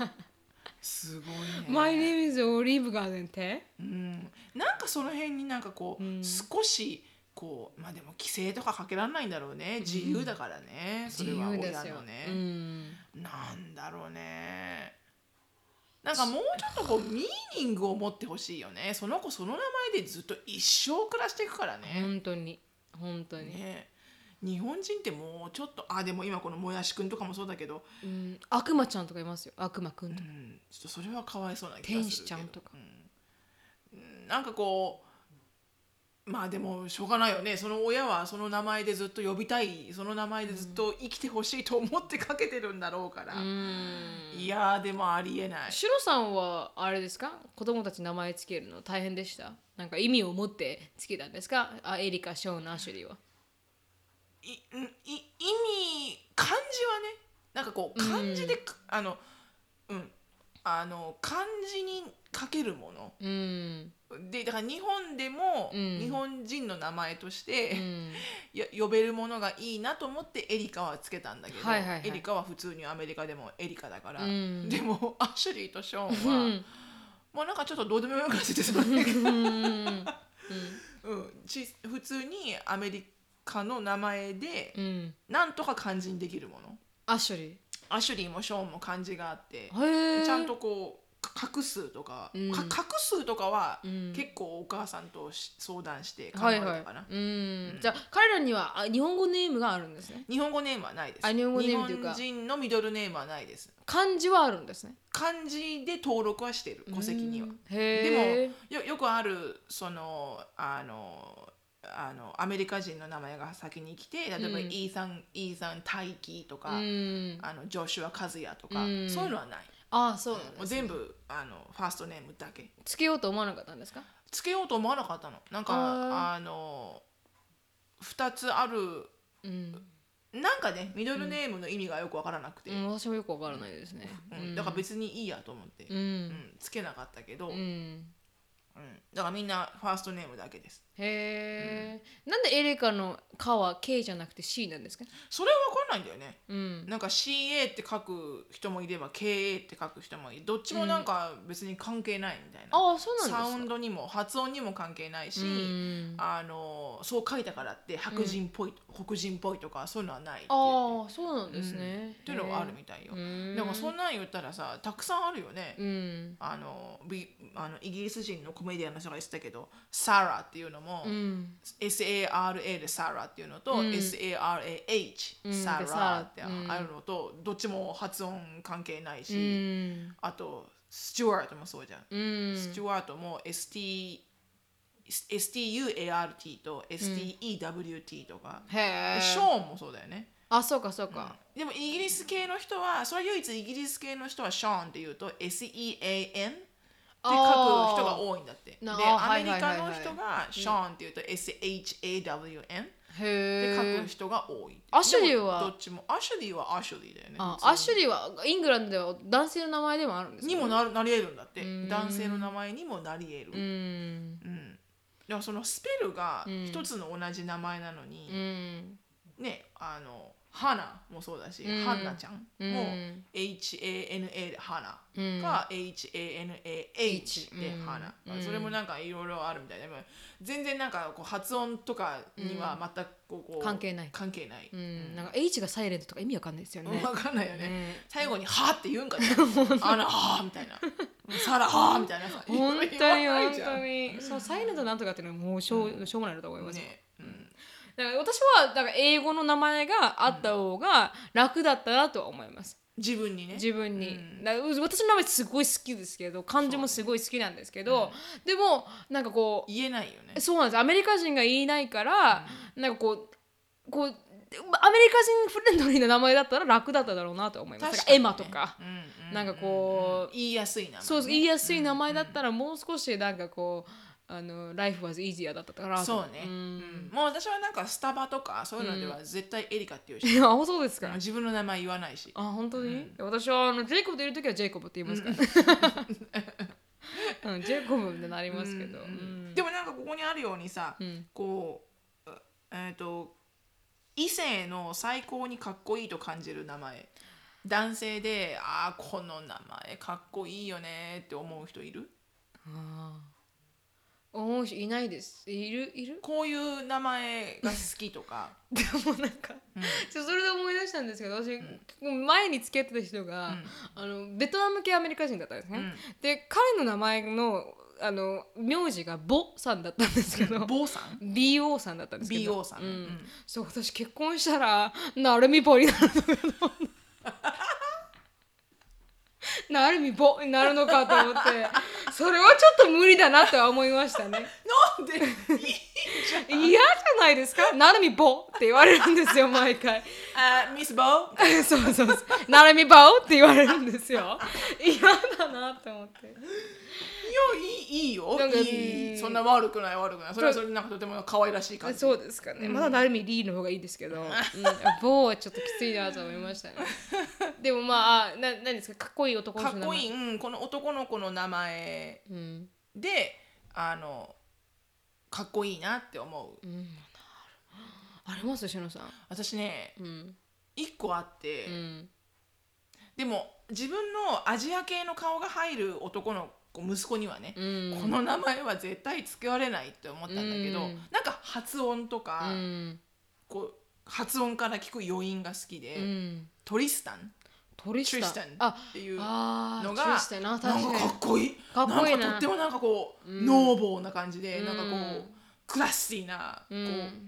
<laughs> すごいね。My name is オリーブガーデンって？うん、なんかその辺になんかこう、少しこうまあでも規制とかかけられないんだろうね。自由だからね、それは親のね、うん。なんだろうね。なんかもうちょっとこうミーニングを持ってほしいよね。その子その名前でずっと一生暮らしていくからね,、本当に。本当に、ね日本人ってもうちょっとあでも今このもやしくんとかもそうだけど、うん、悪魔ちゃんとかいますよ。悪魔くんとか、うん、ちょっとそれはかわいそうな気がするけど。天使ちゃんとか。うん。なんかこうまあでもしょうがないよね。その親はその名前でずっと呼びたい。その名前でずっと生きてほしいと思ってかけてるんだろうから、うん。いやーでもありえない。シロさんはあれですか？子供たち名前つけるの大変でした？なんか意味を持ってつけたんですか？あエリカ、ショーン、アシュリーは。いんい意味漢字はねなんかこう漢字で、あのうん。あの漢字に書けるもの。うん。でだから日本でも、うん。日本人の名前として、うん。<laughs> や呼べるものがいいなと思ってエリカはつけたんだけど、はいはいはい。エリカは普通にアメリカでもエリカだから、うん。でも <laughs> アシュリーとショーンうは、ん。もうなんかちょっとどうでもよくなっててそのうん。うん、<laughs> ち普通にアメリカの名前でうん。なんとか漢字にできるものアシュリアシュリーもショーンも漢字があってー。へえ。ちゃんとこうか画数とか、うんか画数とかは、うん結構お母さんとし相談して考えたかな、。うん。じゃあ彼らにはあ日本語ネームがあるんですね。日本語ネームはないですあ日本語ネームというか日本人のミドルネームはないです漢字はあるんですね。漢字で登録はしてる戸籍にはうんでへえ。もよよくあるそのあのあのアメリカ人の名前が先に来て例えば、うん。イーサンイーサン大輝とか、うん。あのジョシュア和也とか、うん。そういうのはない、ああ、そうなんね。全部あのファーストネームだけ。つけようと思わなかったんですか？つけようと思わなかったの。なんあかあの2つあるうん。なんかねミドルネームの意味がよく分からなくて、うん、私もよくわからないですね。うん。だから別にいいやと思って、ううん。ん。つけなかったけど、ううんん。だからみんなファーストネームだけですへえ、なんでエレカの「か」は K じゃなくて C なんですか？それは分かんないんだよね。うん。なんか CA って書く人もいれば KA って書く人もいる。どっちもなんか別に関係ないみたいな、ああ、そうなんですか？サウンドにも発音にも関係ないし、うん。あのそう書いたからって白人っぽい、黒人っぽいとかそういうのはないああ、そうなんですね。っていうのがあるみたいよ、うんでもそんなん言ったらさたくさんあるよね、うん。あのビあのイギリス人のコメディアンの人が言ってたけどサラっていうのも、うん。SARA でサラっていうのと、うん SARAH うんサララってうんあるのと、どっちも発音関係ないし、うん。あとスチュワートもそうじゃん、うん。スチュワートも ST STUART と STEWT とか、へでえ。ショーンもそうだよねあ、そうか、そうか。でもイギリス系の人はそれは唯一イギリス系の人はショーンっていうと SEAN 書く人が多いんだって。でアメリカの人がショーンっていうと SHAWN へへ書くえ人が多い。アシュリーは？どっちも。アシュリーはアシュリーだよねアシュリーはイングランドでは男性の名前でもあるんですかにもなるなり得るんだって。ん。男性の名前にもなり得る、ううん。ん。でもそのスペルがうん一つの同じ名前なのにう、ん。ねあの花もそうだし、うん。ハンナちゃんうもん HANA で花うん。か HANAH でうん。花、うん。それもなんかいろいろあるみたいでも全然なんかこう発音とかには全くこうこう関係ない。関係ない、うん。なんか H がサイレントとか意味わかんないですよね。分かんないよね、ね最後に「は」って言うんかね。<laughs> あのは」みたいな「サラは」みたいなさ <laughs> 本当に本当に。そうサイレントなんとかっていうのはもうしょう,、しょうがないなと思います、ね。うんだから私はだから英語の名前があった方が楽だったなとは思います。自分にね。自分に、うん。だ私の名前すごい好きですけど漢字もすごい好きなんですけど、でもなんかこう言えないよね。そうなんです。アメリカ人が言いないから、なんかこうこうアメリカ人フレンドリーな名前だったら楽だっただろうなと思います。エマとか、うんうんなんかこう、言いやすい名前ね。そう言いやすい名前だったらもう少しなんかこうあの life was easier だったかなとそうね、ん。うん。もう私はなんかスタバとかそういうのでは絶対エリカって言うし、<laughs> あそうですか。自分の名前言わないし。あ本当に、私はあのジェイコブといる時はジェイコブって言いますから、うん、<laughs> ジェイコブってなりますけど、うんでもなんかここにあるようにさ、ん。こうえっ、と異性の最高にかっこいいと感じる名前。男性でああこの名前かっこいいよねって思う人いる？あー思う人いないです。いる？いる？こういう名前が好きとか。<laughs> でもなんか、ちょそれで思い出したんですけど私、前に付き合ってた人が、あのベトナム系アメリカ人だったんですね、で彼の名前のあの名字がボさんだったんですけど、<laughs> 坊さん？BO さんだったんですけど。BO さん。うん。うん。そう私結婚したらなるみぼになるのかと思って <laughs> <laughs> なるみぼになるのかと思って。それはちょっと無理だなとは思いましたね。なんで？<laughs> 嫌じゃないですか？なるみぼって言われるんですよ <laughs> 毎回。あミスボーそうそうそう。なるみぼって言われるんですよ。嫌だなと思って。いやいいいいよ。なんかいい。そんな悪くない悪くない。それはそれでなんかとても可愛らしい感じ。そうですかね、まだなるみリーの方がいいですけど、うん、ボはちょっときついなと思いましたね。でもまああな何ですか？かっこいい男のかっこいい、うん、この男の子の名前。うん。であのかっこいいなって思う、ありますしのさん。私ねうん。一個あって、うん。でも自分のアジア系の顔が入る男の子息子にはね、うん。この名前は絶対付けられないって思ったんだけど、うん。なんか発音とか、うん。こう発音から聞く余韻が好きで、うん。トリスタントリスタ。ントリスタンあっていうのがななん確かに。かかっこいい。かっこいいな。なんかとってもなんかこう、うん。ノーボーな感じで、うん。なんかこうクラッシーな、うん。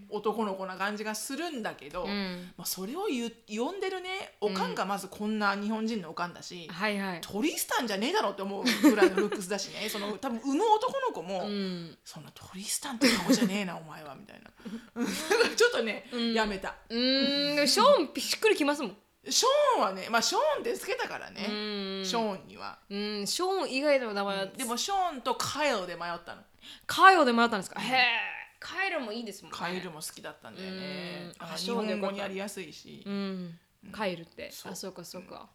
こう男の子な感じがするんだけど、うん。まあ、それを呼んでるね。おかんがまずこんな日本人のおかんだし、はいはい。トリスタンじゃねえだろって思うぐらいのルックスだしね。<laughs> その多分産む男の子も、うん。そんなトリスタンって顔じゃねえなお前はみたいな。<laughs> ちょっとね、やめた。うーんショーンしっくりきますもんショーンはねまあショーンってつけたからね、うん。ショーンには。うんショーン以外の名前はでもショーンとカイルで迷ったの。カイロでもらったんですか？へえカイロもいいですもんね。カイルも好きだったんだよね。うん。ああ日本語にやりやすいし、うん。カイルって。あそうかそうか。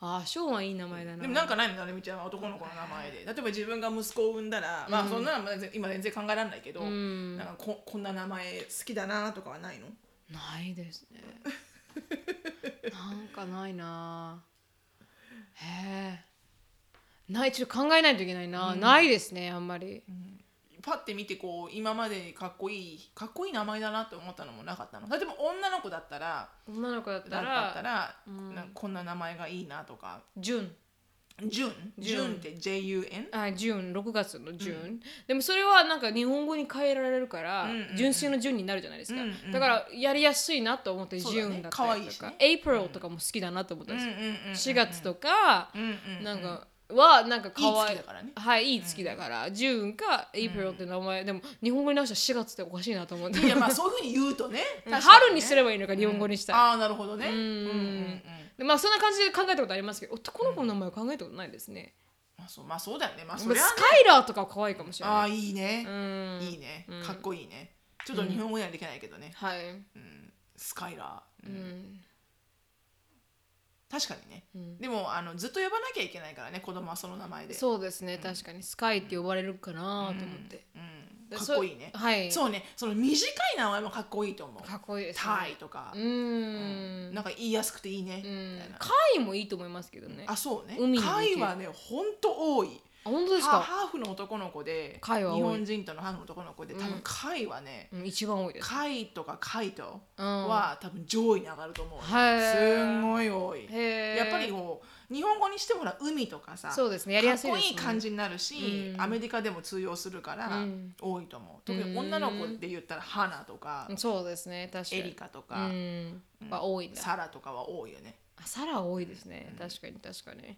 あショーンはいい名前だな。でもなんかないのなるみちゃんは。男の子の名前で。例えば自分が息子を産んだら、まあそんなのは今全然考えられないけど、ん。なんかここんな名前好きだなとかはないの？ないですね <laughs> なんかないな。へえ。ないちょっと考えないといけないな、ないですねあんまり、パッて見てこう今までかっこいいかっこいい名前だなって思ったのもなかったの。例えば女の子だったら女の子だっただらったら、なん。かこんな名前がいいなとか。ジュンジュンジュンって JUN? あジュン6月のジュン、でもそれはなんか日本語に変えられるから、うんうんうん。純粋のジュンになるじゃないですか、うんうんだからやりやすいなと思ってジュンだったりとか、可愛いしね。エイプリルとかも好きだなと思ったんですよ、うんうんうんうん4月とか、うんうんうんなんかはなんか可愛いいらね。はいいい月だから、ジュンかエイプリルって名前、でも日本語に直したら4月っておかしいなと思って。いやまあそういうふうに言うとね。ね春にすればいいのか日本語にしたら、ああなるほどね。うんうんうんでまあそんな感じで考えたことありますけど男の子の名前は考えたことないですね、まあそうまあそうだよね。まあまあそりゃね。スカイラーとかは可愛いかもしれない。ああいいね。うん。いいね。かっこいいね。ちょっと日本語にはできないけどね、はい、うん、スカイラー、うん。うん。確かにね、うん。でもあのずっと呼ばなきゃいけないからね子供はその名前で。そうですね。確かにスカイって呼ばれるかなと思って、うん、でかっこいいね。そはい。そうね。その短い名前もかっこいいと思う。かっこいいです、ね、タイとか。う、ーん。なんか言いやすくていいね、貝もいいと思いますけどね。あそうね。貝はねほんと多い。あ本当ですか、ハハーフの男の子で日本人とのハーフの男の子で多分貝はね、うん、一番多いです。貝とか貝とうん。は多分上位に上がると思う、はいすんごい多い。やっぱりこう日本語にしてもほら海とかさそうですねやりやすいね、かっこいい感じになるし、うん。アメリカでも通用するからうん。多いと思う、特に女の子で言ったら花とか、そうですね確かに。エリカとうか、ん。は多いんだサラとかは多いよね。あサラ多いですね、確かに確かに。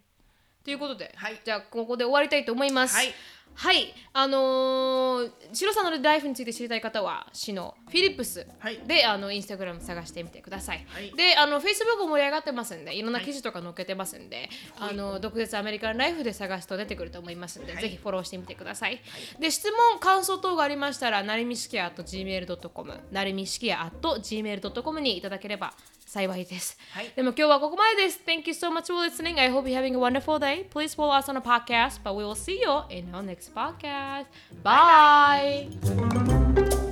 ということで、はい。じゃあここで終わりたいと思います。はいはいあのー、シロさんのライフについて知りたい方は市のフィリップスはい。であのインスタグラム探してみてください、はい。であのフェイスブック盛り上がってますんでい。ろんな記事とか載っけてますんで、あの毒舌アメリカンライフで探すと出てくると思いますんで、はい。ぜひフォローしてみてください、で質問感想等がありましたらなりみしきや gmail.com なりみしきや gmail.com にいただければ幸いです、はい。でも今日はここまでです。Thank you so much for listening. I hope you're having a wonderful day. Please follow us on a podcast but we will see you in our next next podcast. Bye. Bye.